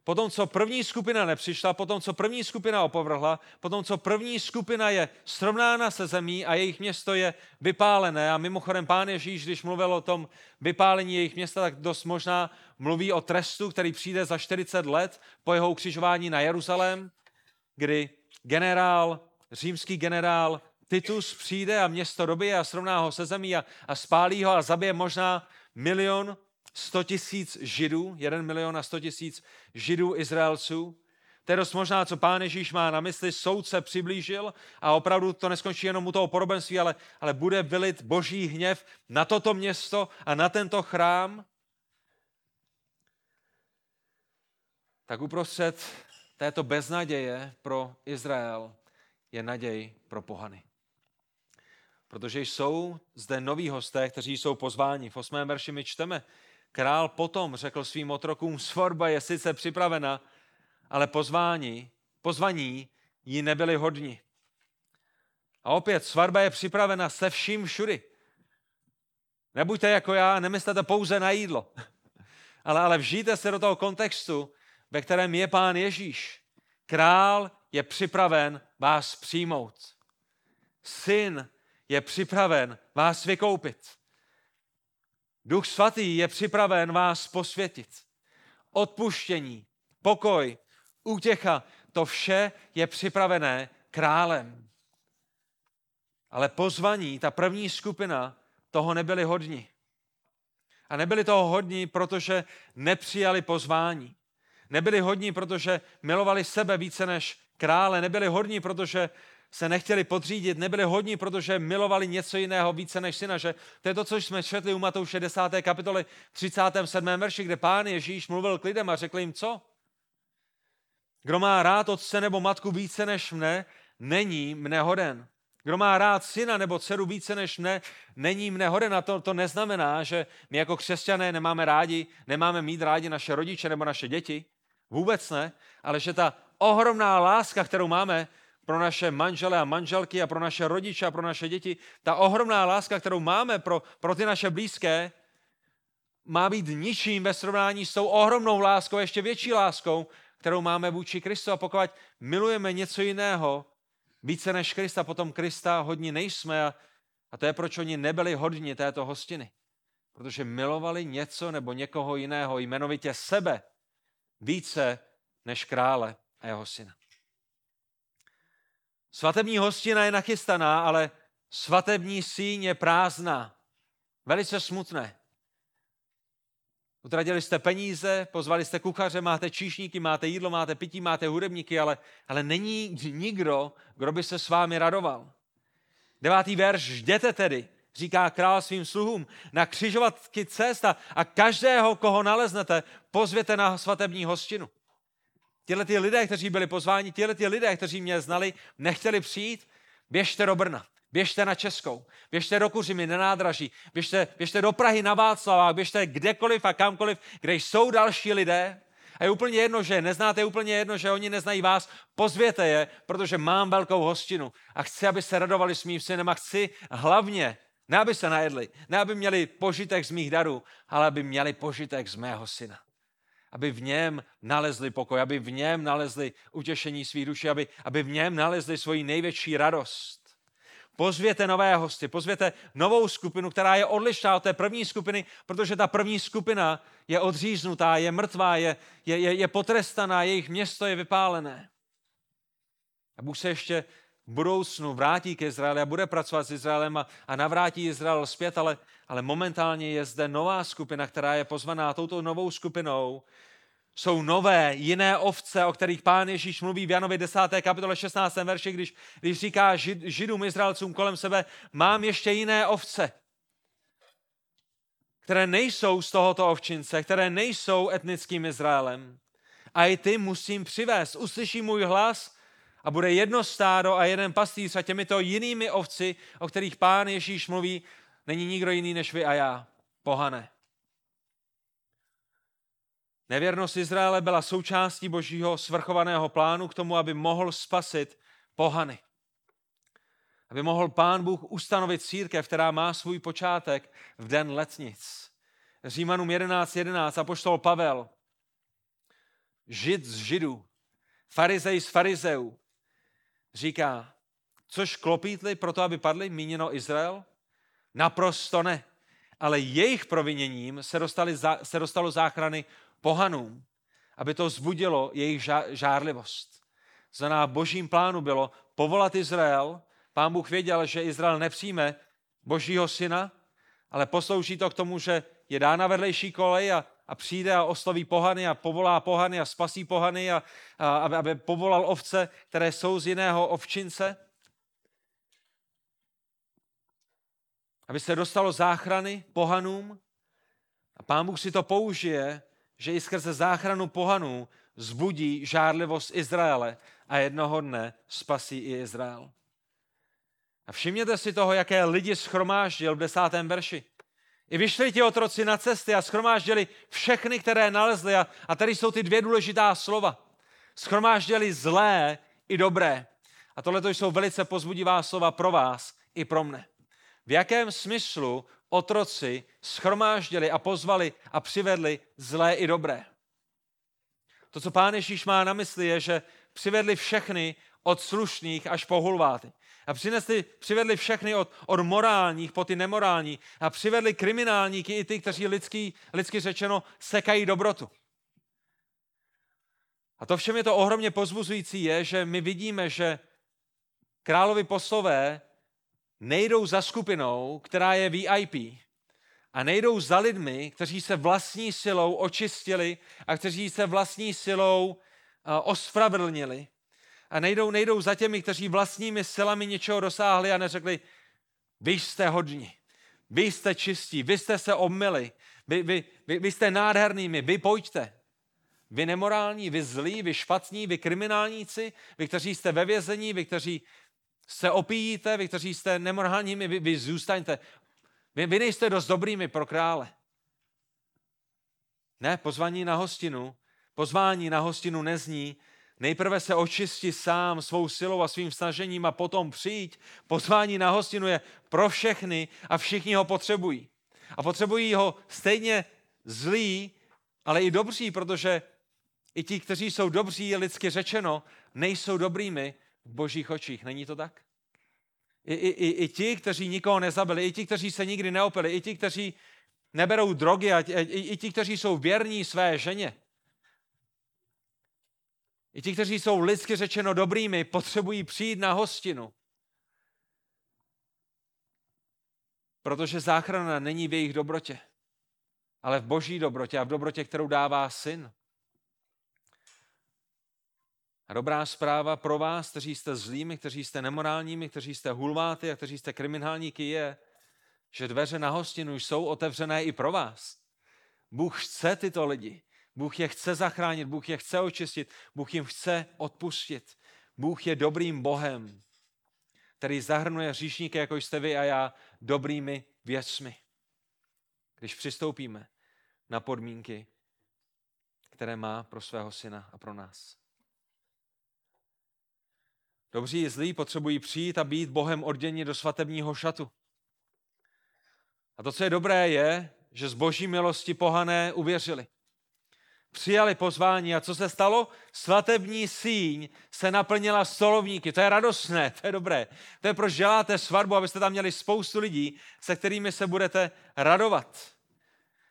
Potom, co první skupina nepřišla, potom, co první skupina opovrhla, potom, co první skupina je srovnána se zemí a jejich město je vypálené. A mimochodem pán Ježíš, když mluvil o tom vypálení jejich města, tak dost možná mluví o trestu, který přijde za 40 let po jeho ukřižování na Jeruzalém, kdy generál, římský generál Titus přijde a město dobije a srovná ho se zemí a, a spálí ho a zabije možná milion 100 tisíc židů, 1 milion a 100 tisíc židů Izraelců. To je dost možná, co pán Ježíš má na mysli, soud se přiblížil a opravdu to neskončí jenom u toho podobenství, ale, ale bude vylit boží hněv na toto město a na tento chrám. Tak uprostřed této beznaděje pro Izrael je naděj pro pohany. Protože jsou zde noví hosté, kteří jsou pozváni. V osmém verši my čteme, král potom řekl svým otrokům, svorba je sice připravena, ale pozvání, pozvaní jí nebyli hodni. A opět, svatba je připravena se vším všudy. Nebuďte jako já, nemyslete pouze na jídlo, ale, ale vžijte se do toho kontextu, ve kterém je pán Ježíš. Král je připraven vás přijmout. Syn je připraven vás vykoupit. Duch svatý je připraven vás posvětit. Odpuštění, pokoj, útěcha, to vše je připravené králem. Ale pozvaní, ta první skupina, toho nebyli hodni. A nebyli toho hodní, protože nepřijali pozvání. Nebyli hodní, protože milovali sebe více než krále. Nebyli hodní, protože se nechtěli podřídit, nebyli hodní, protože milovali něco jiného více než syna. Že to je to, co jsme četli u Matouše 10. kapitoly 37. verši, kde pán Ježíš mluvil k lidem a řekl jim, co? Kdo má rád otce nebo matku více než mne, není mne hoden. Kdo má rád syna nebo dceru více než mne, není mne hoden. A to, to neznamená, že my jako křesťané nemáme rádi, nemáme mít rádi naše rodiče nebo naše děti. Vůbec ne, ale že ta ohromná láska, kterou máme pro naše manžele a manželky a pro naše rodiče a pro naše děti, ta ohromná láska, kterou máme pro, pro ty naše blízké, má být ničím ve srovnání s tou ohromnou láskou, ještě větší láskou, kterou máme vůči Kristu. A pokud milujeme něco jiného více než Krista, potom Krista hodně nejsme a, a to je, proč oni nebyli hodni této hostiny. Protože milovali něco nebo někoho jiného, jmenovitě sebe, více než krále a jeho syna. Svatební hostina je nachystaná, ale svatební síň je prázdná. Velice smutné. Utratili jste peníze, pozvali jste kuchaře, máte číšníky, máte jídlo, máte pití, máte hudebníky, ale, ale není nikdo, kdo by se s vámi radoval. Devátý verš, jděte tedy, říká král svým sluhům, na křižovatky cesta a každého, koho naleznete, pozvěte na svatební hostinu. Těhle ty lidé, kteří byli pozváni, těhle ty lidé, kteří mě znali, nechtěli přijít, běžte do Brna, běžte na Českou, běžte do Kuřimy, na nádraží, běžte, běžte do Prahy na Václavách, běžte kdekoliv a kamkoliv, kde jsou další lidé. A je úplně jedno, že neznáte, je úplně jedno, že oni neznají vás, pozvěte je, protože mám velkou hostinu a chci, aby se radovali s mým synem a chci hlavně, ne aby se najedli, ne aby měli požitek z mých darů, ale aby měli požitek z mého syna aby v něm nalezli pokoj, aby v něm nalezli utěšení svých duší, aby, aby v něm nalezli svoji největší radost. Pozvěte nové hosty, pozvěte novou skupinu, která je odlišná od té první skupiny, protože ta první skupina je odříznutá, je mrtvá, je, je, je, je potrestaná, jejich město je vypálené. A Bůh se ještě v budoucnu vrátí k Izraeli a bude pracovat s Izraelem a, a navrátí Izrael zpět, ale, ale momentálně je zde nová skupina, která je pozvaná touto novou skupinou. Jsou nové, jiné ovce, o kterých pán Ježíš mluví v Janovi 10. kapitole 16. verši, když, když říká žid, židům, Izraelcům kolem sebe, mám ještě jiné ovce, které nejsou z tohoto ovčince, které nejsou etnickým Izraelem. A i ty musím přivést. Uslyší můj hlas a bude jedno stádo a jeden pastýř a těmito jinými ovci, o kterých pán Ježíš mluví, není nikdo jiný než vy a já, pohane. Nevěrnost Izraele byla součástí božího svrchovaného plánu k tomu, aby mohl spasit pohany. Aby mohl pán Bůh ustanovit církev, která má svůj počátek v den letnic. Římanům 11.11. 11, apoštol Pavel, žid z židů, farizej z farizeů, říká, což klopítli proto, aby padli, míněno Izrael? Naprosto ne. Ale jejich proviněním se, dostali, se dostalo záchrany pohanům, aby to zbudilo jejich žárlivost. Znamená, božím plánu bylo povolat Izrael. Pán Bůh věděl, že Izrael nepřijme božího syna, ale poslouží to k tomu, že je dá na vedlejší kolej a, a přijde a osloví pohany a povolá pohany a spasí pohany a, a aby, aby povolal ovce, které jsou z jiného ovčince. Aby se dostalo záchrany pohanům. A pán Bůh si to použije, že i skrze záchranu pohanů zbudí žárlivost Izraele a jednoho dne spasí i Izrael. A všimněte si toho, jaké lidi schromáždil v desátém verši. I vyšli ti otroci na cesty a schromáždili všechny, které nalezli. A, a tady jsou ty dvě důležitá slova. Schromáždili zlé i dobré. A tohle to jsou velice pozbudivá slova pro vás i pro mne. V jakém smyslu otroci schromáždili a pozvali a přivedli zlé i dobré? To, co pán Ježíš má na mysli, je, že přivedli všechny od slušných až po hulváty. A přinesli, přivedli všechny od, od morálních po ty nemorální. A přivedli kriminálníky i ty, kteří lidsky, lidsky řečeno sekají dobrotu. A to všem je to ohromně pozbuzující je, že my vidíme, že královi poslové nejdou za skupinou, která je VIP, a nejdou za lidmi, kteří se vlastní silou očistili a kteří se vlastní silou ospravedlnili, a nejdou, nejdou za těmi, kteří vlastními silami něčeho dosáhli a neřekli, vy jste hodní, vy jste čistí, vy jste se omyli, vy, vy, vy, vy jste nádhernými, vy pojďte. Vy nemorální, vy zlí, vy špatní, vy kriminálníci, vy, kteří jste ve vězení, vy, kteří se opíjíte, vy, kteří jste nemorálními, vy, vy zůstaňte. Vy, vy nejste dost dobrými pro krále. Ne, pozvání na hostinu, pozvání na hostinu nezní, Nejprve se očisti sám svou silou a svým snažením a potom přijít. Pozvání na hostinu je pro všechny a všichni ho potřebují. A potřebují ho stejně zlí, ale i dobří, protože i ti, kteří jsou dobří, lidsky řečeno, nejsou dobrými v božích očích. Není to tak? I, i, i, i ti, kteří nikoho nezabili, i ti, kteří se nikdy neopili, i ti, kteří neberou drogy, a i, i ti, kteří jsou věrní své ženě, i ti, kteří jsou lidsky řečeno dobrými, potřebují přijít na hostinu. Protože záchrana není v jejich dobrotě, ale v boží dobrotě a v dobrotě, kterou dává syn. A dobrá zpráva pro vás, kteří jste zlými, kteří jste nemorálními, kteří jste hulváty a kteří jste kriminálníky, je, že dveře na hostinu jsou otevřené i pro vás. Bůh chce tyto lidi. Bůh je chce zachránit, Bůh je chce očistit, Bůh jim chce odpustit. Bůh je dobrým Bohem, který zahrnuje hříšníky, jako jste vy a já, dobrými věcmi. Když přistoupíme na podmínky, které má pro svého syna a pro nás. Dobří i zlí potřebují přijít a být Bohem odděni do svatebního šatu. A to, co je dobré, je, že z boží milosti pohané uvěřili přijali pozvání a co se stalo? Svatební síň se naplnila stolovníky. To je radostné, to je dobré. To je proč děláte svatbu, abyste tam měli spoustu lidí, se kterými se budete radovat.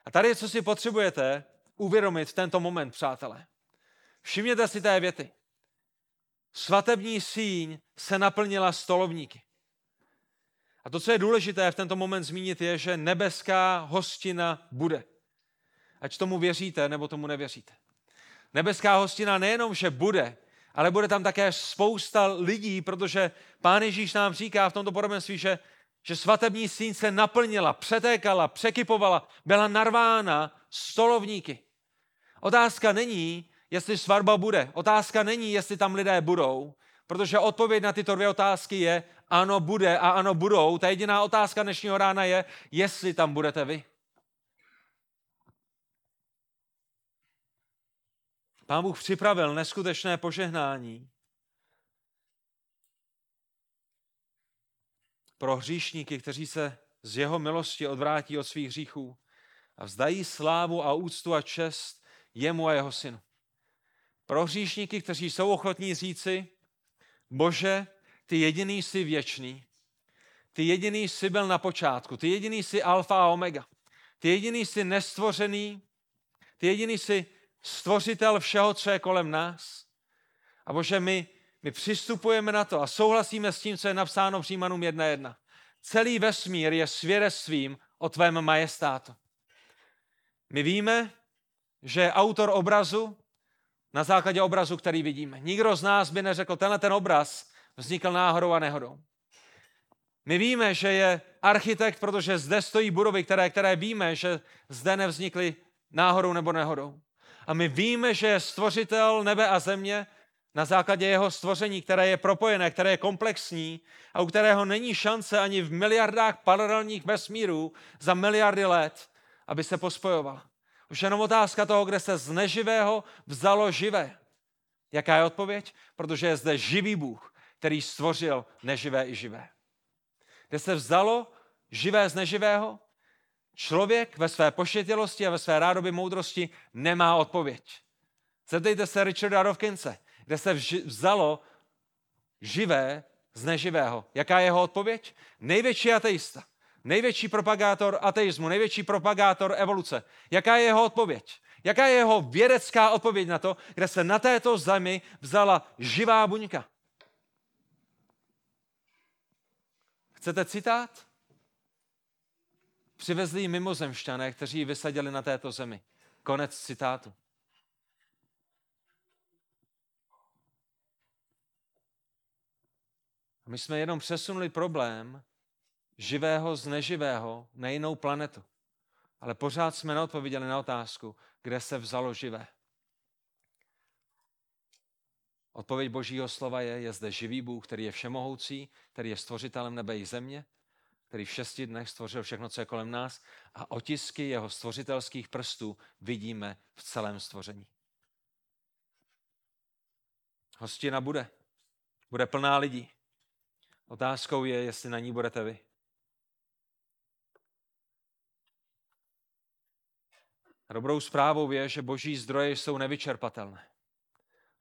A tady je, co si potřebujete uvědomit v tento moment, přátelé. Všimněte si té věty. Svatební síň se naplnila stolovníky. A to, co je důležité v tento moment zmínit, je, že nebeská hostina bude ať tomu věříte nebo tomu nevěříte. Nebeská hostina nejenom, že bude, ale bude tam také spousta lidí, protože Pán Ježíš nám říká v tomto podobenství, že, že svatební síň se naplnila, přetékala, překypovala, byla narvána stolovníky. Otázka není, jestli svatba bude. Otázka není, jestli tam lidé budou, protože odpověď na tyto dvě otázky je ano bude a ano budou. Ta jediná otázka dnešního rána je, jestli tam budete vy. Pán Bůh připravil neskutečné požehnání pro hříšníky, kteří se z jeho milosti odvrátí od svých hříchů a vzdají slávu a úctu a čest jemu a jeho synu. Pro hříšníky, kteří jsou ochotní říci, Bože, ty jediný jsi věčný, ty jediný jsi byl na počátku, ty jediný jsi alfa a omega, ty jediný jsi nestvořený, ty jediný jsi stvořitel všeho, co je kolem nás. A Bože, my, my přistupujeme na to a souhlasíme s tím, co je napsáno v Římanům 1.1. Celý vesmír je svědectvím o tvém majestátu. My víme, že autor obrazu na základě obrazu, který vidíme. Nikdo z nás by neřekl, tenhle ten obraz vznikl náhodou a nehodou. My víme, že je architekt, protože zde stojí budovy, které, které víme, že zde nevznikly náhodou nebo nehodou. A my víme, že je stvořitel nebe a země na základě jeho stvoření, které je propojené, které je komplexní a u kterého není šance ani v miliardách paralelních vesmírů za miliardy let, aby se pospojoval. Už jenom otázka toho, kde se z neživého vzalo živé. Jaká je odpověď? Protože je zde živý Bůh, který stvořil neživé i živé. Kde se vzalo živé z neživého? Člověk ve své pošetělosti a ve své rádoby moudrosti nemá odpověď. Zeptejte se Richarda Dawkinse, kde se vzalo živé z neživého. Jaká je jeho odpověď? Největší ateista, největší propagátor ateismu, největší propagátor evoluce. Jaká je jeho odpověď? Jaká je jeho vědecká odpověď na to, kde se na této zemi vzala živá buňka? Chcete citát? Přivezli ji mimozemšťané, kteří ji vysadili na této zemi. Konec citátu. A my jsme jenom přesunuli problém živého z neživého na jinou planetu. Ale pořád jsme neodpověděli na otázku, kde se vzalo živé. Odpověď Božího slova je, je zde živý Bůh, který je všemohoucí, který je stvořitelem nebe i země, který v šesti dnech stvořil všechno, co je kolem nás a otisky jeho stvořitelských prstů vidíme v celém stvoření. Hostina bude. Bude plná lidí. Otázkou je, jestli na ní budete vy. Dobrou zprávou je, že boží zdroje jsou nevyčerpatelné.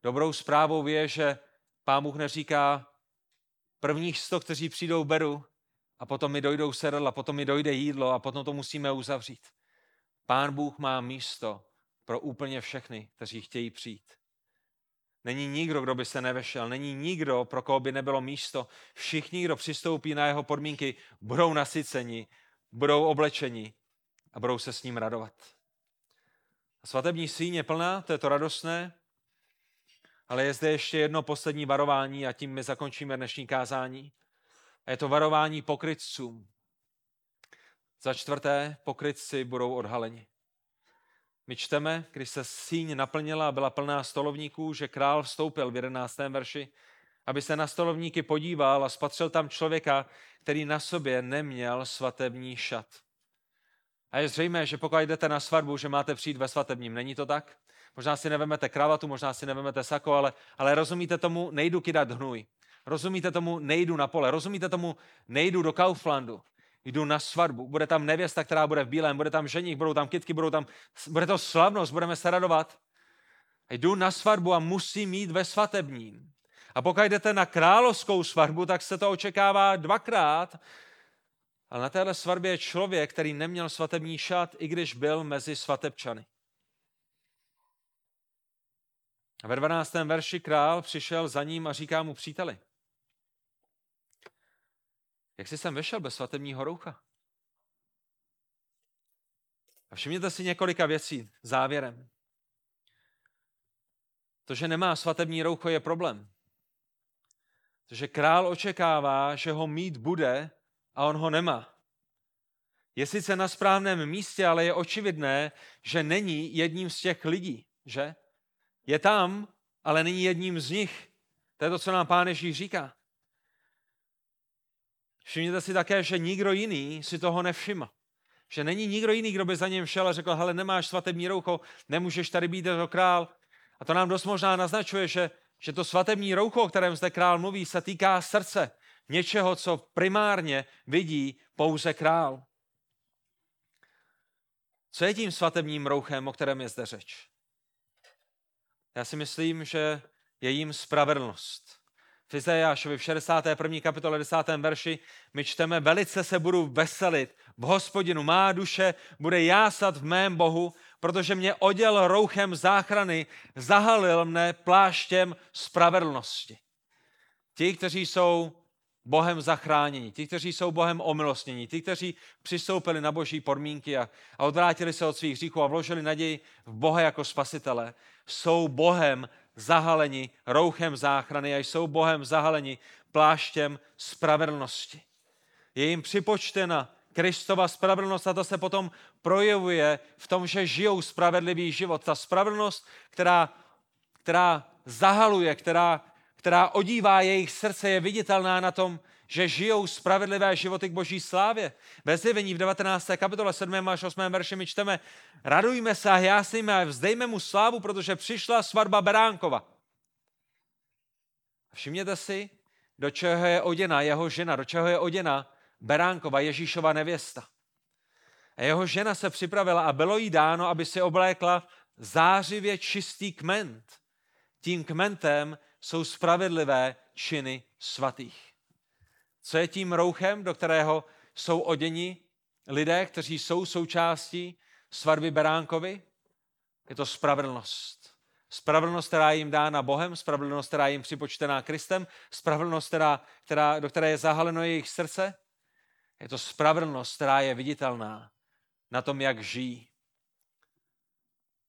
Dobrou zprávou je, že Pán Bůh neříká, prvních sto, kteří přijdou, beru, a potom mi dojdou sedadla, potom mi dojde jídlo a potom to musíme uzavřít. Pán Bůh má místo pro úplně všechny, kteří chtějí přijít. Není nikdo, kdo by se nevešel, není nikdo, pro koho by nebylo místo. Všichni, kdo přistoupí na jeho podmínky, budou nasyceni, budou oblečeni a budou se s ním radovat. A svatební síň je plná, to je to radostné, ale je zde ještě jedno poslední varování a tím my zakončíme dnešní kázání. A je to varování pokrytcům. Za čtvrté, pokrytci budou odhaleni. My čteme, když se síň naplnila a byla plná stolovníků, že král vstoupil v 11. verši, aby se na stolovníky podíval a spatřil tam člověka, který na sobě neměl svatební šat. A je zřejmé, že pokud jdete na svatbu, že máte přijít ve svatebním. Není to tak? Možná si nevemete kravatu, možná si nevemete sako, ale, ale rozumíte tomu, nejdu kydat hnůj. Rozumíte tomu, nejdu na pole. Rozumíte tomu, nejdu do Kauflandu. Jdu na svatbu. Bude tam nevěsta, která bude v bílém, bude tam ženich, budou tam kytky, budou tam, bude to slavnost, budeme se radovat. Jdu na svatbu a musím mít ve svatebním. A pokud jdete na královskou svatbu, tak se to očekává dvakrát. Ale na téhle svatbě je člověk, který neměl svatební šat, i když byl mezi svatebčany. A ve 12. verši král přišel za ním a říká mu příteli. Jak jsi sem vešel bez svatebního roucha? A všimněte si několika věcí závěrem. To, že nemá svatební roucho, je problém. Protože král očekává, že ho mít bude a on ho nemá. Je sice na správném místě, ale je očividné, že není jedním z těch lidí, že? Je tam, ale není jedním z nich. To je to, co nám Pán Ježíš říká. Všimněte si také, že nikdo jiný si toho nevšiml. Že není nikdo jiný, kdo by za něm šel a řekl, hele, nemáš svatební roucho, nemůžeš tady být jako král. A to nám dost možná naznačuje, že, že to svatební roucho, o kterém zde král mluví, se týká srdce. Něčeho, co primárně vidí pouze král. Co je tím svatebním rouchem, o kterém je zde řeč? Já si myslím, že je jim spravedlnost. V Izajášovi v 61. kapitole 10. verši my čteme, velice se budu veselit v hospodinu, má duše bude jásat v mém Bohu, protože mě oděl rouchem záchrany, zahalil mne pláštěm spravedlnosti. Ti, kteří jsou Bohem zachráněni, ti, kteří jsou Bohem omilostněni, ti, kteří přistoupili na boží podmínky a, a odvrátili se od svých hříchů a vložili naději v Boha jako spasitele, jsou Bohem zahaleni rouchem záchrany a jsou Bohem zahaleni pláštěm spravedlnosti. Je jim připočtena Kristova spravedlnost a to se potom projevuje v tom, že žijou spravedlivý život. Ta spravedlnost, která, která zahaluje, která, která odívá jejich srdce, je viditelná na tom, že žijou spravedlivé životy k boží slávě. Ve zjevení v 19. kapitole 7. až 8. verši my čteme Radujme se a jásníme a vzdejme mu slávu, protože přišla svatba Beránkova. Všimněte si, do čeho je oděna jeho žena, do čeho je oděna Beránkova, Ježíšova nevěsta. A jeho žena se připravila a bylo jí dáno, aby si oblékla zářivě čistý kment. Tím kmentem jsou spravedlivé činy svatých. Co je tím rouchem, do kterého jsou oděni lidé, kteří jsou součástí svatby Beránkovi? Je to spravedlnost. Spravedlnost, která je jim dána Bohem, spravedlnost, která je jim připočtená Kristem, spravedlnost, která, která, do které je zahaleno jejich srdce. Je to spravedlnost, která je viditelná na tom, jak žijí.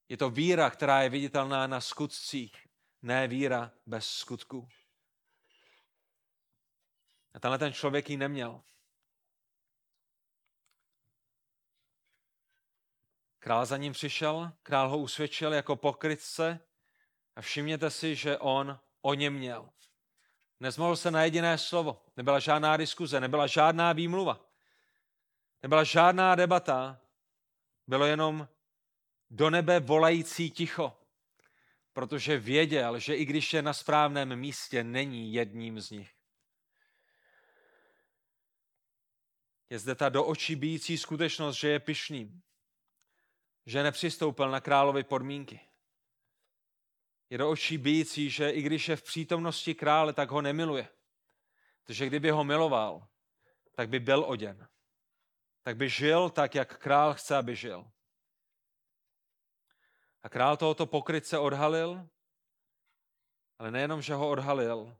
Je to víra, která je viditelná na skutcích, ne víra bez skutku. A tenhle ten člověk ji neměl. Král za ním přišel, král ho usvědčil jako pokrytce a všimněte si, že on o něm měl. Nezmohl se na jediné slovo. Nebyla žádná diskuze, nebyla žádná výmluva. Nebyla žádná debata. Bylo jenom do nebe volající ticho. Protože věděl, že i když je na správném místě, není jedním z nich. Je zde ta do očí bíjící skutečnost, že je pyšným. Že nepřistoupil na královy podmínky. Je do očí bíjící, že i když je v přítomnosti krále, tak ho nemiluje. Protože kdyby ho miloval, tak by byl oděn. Tak by žil tak, jak král chce, aby žil. A král tohoto pokrytce odhalil, ale nejenom, že ho odhalil,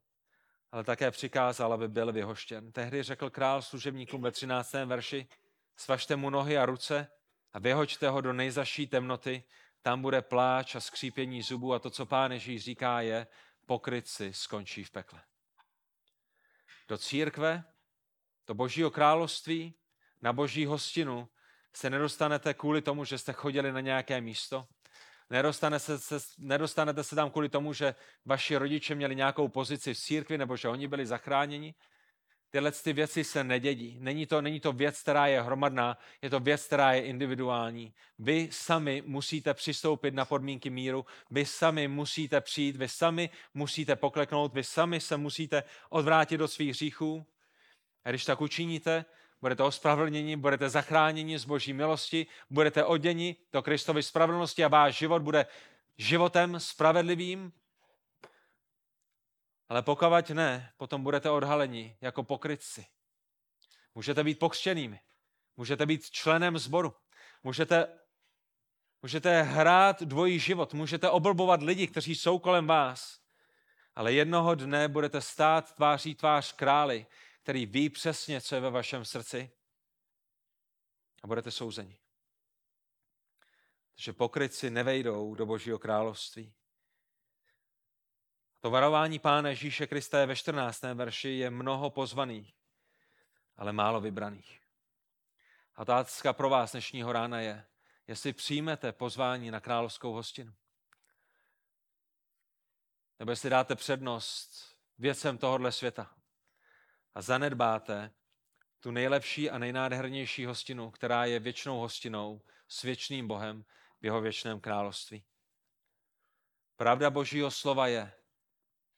ale také přikázal, aby byl vyhoštěn. Tehdy řekl král služebníkům ve 13. verši, svažte mu nohy a ruce a vyhoďte ho do nejzaší temnoty, tam bude pláč a skřípění zubů a to, co pán Ježíš říká, je, pokryt si skončí v pekle. Do církve, do božího království, na boží hostinu se nedostanete kvůli tomu, že jste chodili na nějaké místo, Nedostane se, se, nedostanete se tam kvůli tomu, že vaši rodiče měli nějakou pozici v církvi nebo že oni byli zachráněni. Tyhle ty věci se nedědí. Není to, není to věc, která je hromadná, je to věc, která je individuální. Vy sami musíte přistoupit na podmínky míru, vy sami musíte přijít, vy sami musíte pokleknout, vy sami se musíte odvrátit do svých hříchů. A když tak učiníte, budete ospravedlněni, budete zachráněni z boží milosti, budete oděni do Kristovy spravedlnosti a váš život bude životem spravedlivým. Ale pokud ne, potom budete odhaleni jako pokrytci. Můžete být pokřtěnými, můžete být členem sboru, můžete, můžete hrát dvojí život, můžete oblbovat lidi, kteří jsou kolem vás, ale jednoho dne budete stát tváří tvář králi, který ví přesně, co je ve vašem srdci a budete souzeni. Takže pokrytci nevejdou do Božího království. To varování Pána Ježíše Krista je ve 14. verši je mnoho pozvaných, ale málo vybraných. A otázka pro vás dnešního rána je, jestli přijmete pozvání na královskou hostinu. Nebo jestli dáte přednost věcem tohohle světa a zanedbáte tu nejlepší a nejnádhernější hostinu, která je věčnou hostinou s věčným Bohem v jeho věčném království. Pravda Božího slova je,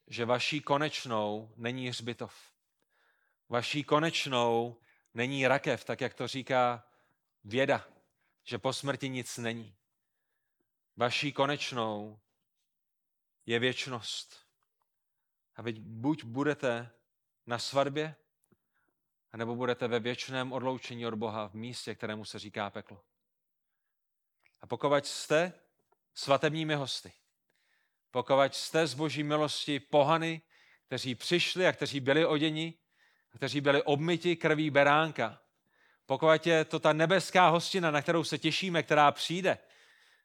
že vaší konečnou není hřbitov. Vaší konečnou není rakev, tak jak to říká věda, že po smrti nic není. Vaší konečnou je věčnost. A vy buď budete na svatbě, anebo budete ve věčném odloučení od Boha v místě, kterému se říká peklo. A pokud jste svatebními hosty, pokud jste z boží milosti pohany, kteří přišli a kteří byli oděni, kteří byli obmyti krví beránka. Pokud je to ta nebeská hostina, na kterou se těšíme, která přijde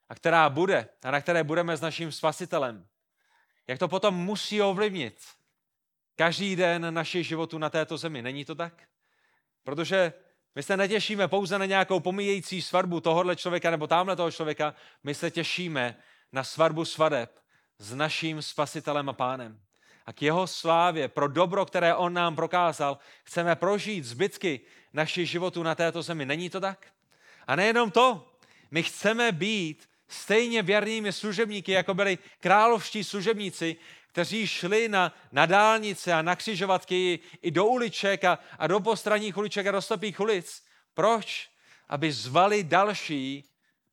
a která bude a na které budeme s naším spasitelem, jak to potom musí ovlivnit každý den našich životů na této zemi. Není to tak? Protože my se netěšíme pouze na nějakou pomíjející svatbu tohohle člověka nebo tamhle toho člověka, my se těšíme na svatbu svadeb s naším spasitelem a pánem. A k jeho slávě, pro dobro, které on nám prokázal, chceme prožít zbytky našich životů na této zemi. Není to tak? A nejenom to, my chceme být stejně věrnými služebníky, jako byli královští služebníci, kteří šli na, na dálnice a na křižovatky i do uliček a, a do postranních uliček a do slepých ulic. Proč? Aby zvali další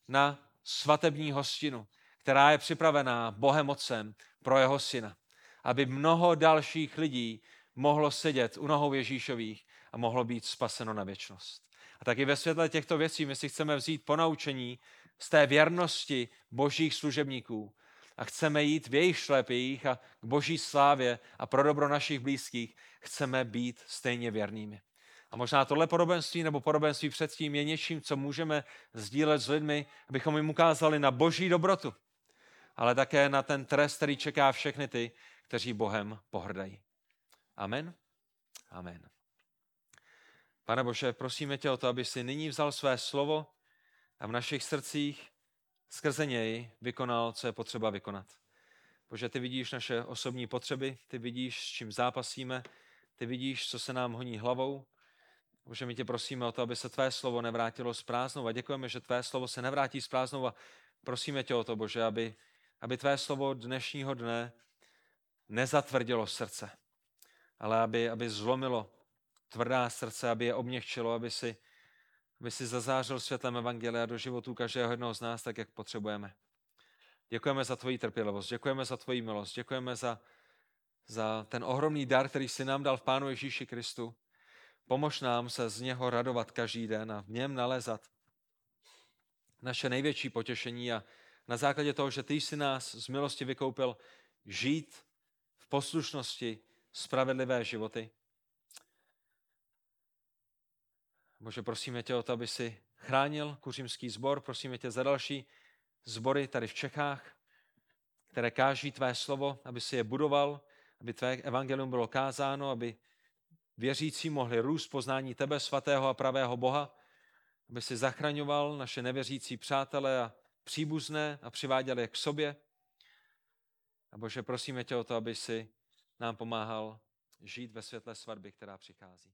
na svatební hostinu, která je připravená Bohem Otcem pro jeho syna. Aby mnoho dalších lidí mohlo sedět u nohou Ježíšových a mohlo být spaseno na věčnost. A taky ve světle těchto věcí my si chceme vzít ponaučení z té věrnosti božích služebníků, a chceme jít v jejich šlepích a k boží slávě a pro dobro našich blízkých chceme být stejně věrnými. A možná tohle podobenství nebo podobenství předtím je něčím, co můžeme sdílet s lidmi, abychom jim ukázali na boží dobrotu, ale také na ten trest, který čeká všechny ty, kteří Bohem pohrdají. Amen. Amen. Pane Bože, prosíme tě o to, aby si nyní vzal své slovo a v našich srdcích skrze něj vykonal, co je potřeba vykonat. Bože, ty vidíš naše osobní potřeby, ty vidíš, s čím zápasíme, ty vidíš, co se nám honí hlavou. Bože, my tě prosíme o to, aby se tvé slovo nevrátilo s prázdnou a děkujeme, že tvé slovo se nevrátí s prázdnou a prosíme tě o to, Bože, aby, aby tvé slovo dnešního dne nezatvrdilo srdce, ale aby, aby zlomilo tvrdá srdce, aby je obměkčilo, aby si aby si zazářil světlem Evangelia do životů každého jednoho z nás, tak jak potřebujeme. Děkujeme za tvoji trpělivost, děkujeme za tvoji milost, děkujeme za, za ten ohromný dar, který si nám dal v Pánu Ježíši Kristu. Pomož nám se z něho radovat každý den a v něm nalezat naše největší potěšení a na základě toho, že ty jsi nás z milosti vykoupil, žít v poslušnosti spravedlivé životy. Bože, prosíme tě o to, aby si chránil kuřímský sbor, prosíme tě za další sbory tady v Čechách, které káží tvé slovo, aby si je budoval, aby tvé evangelium bylo kázáno, aby věřící mohli růst poznání tebe, svatého a pravého Boha, aby si zachraňoval naše nevěřící přátele a příbuzné a přiváděl je k sobě. A Bože, prosíme tě o to, aby si nám pomáhal žít ve světle svatby, která přichází.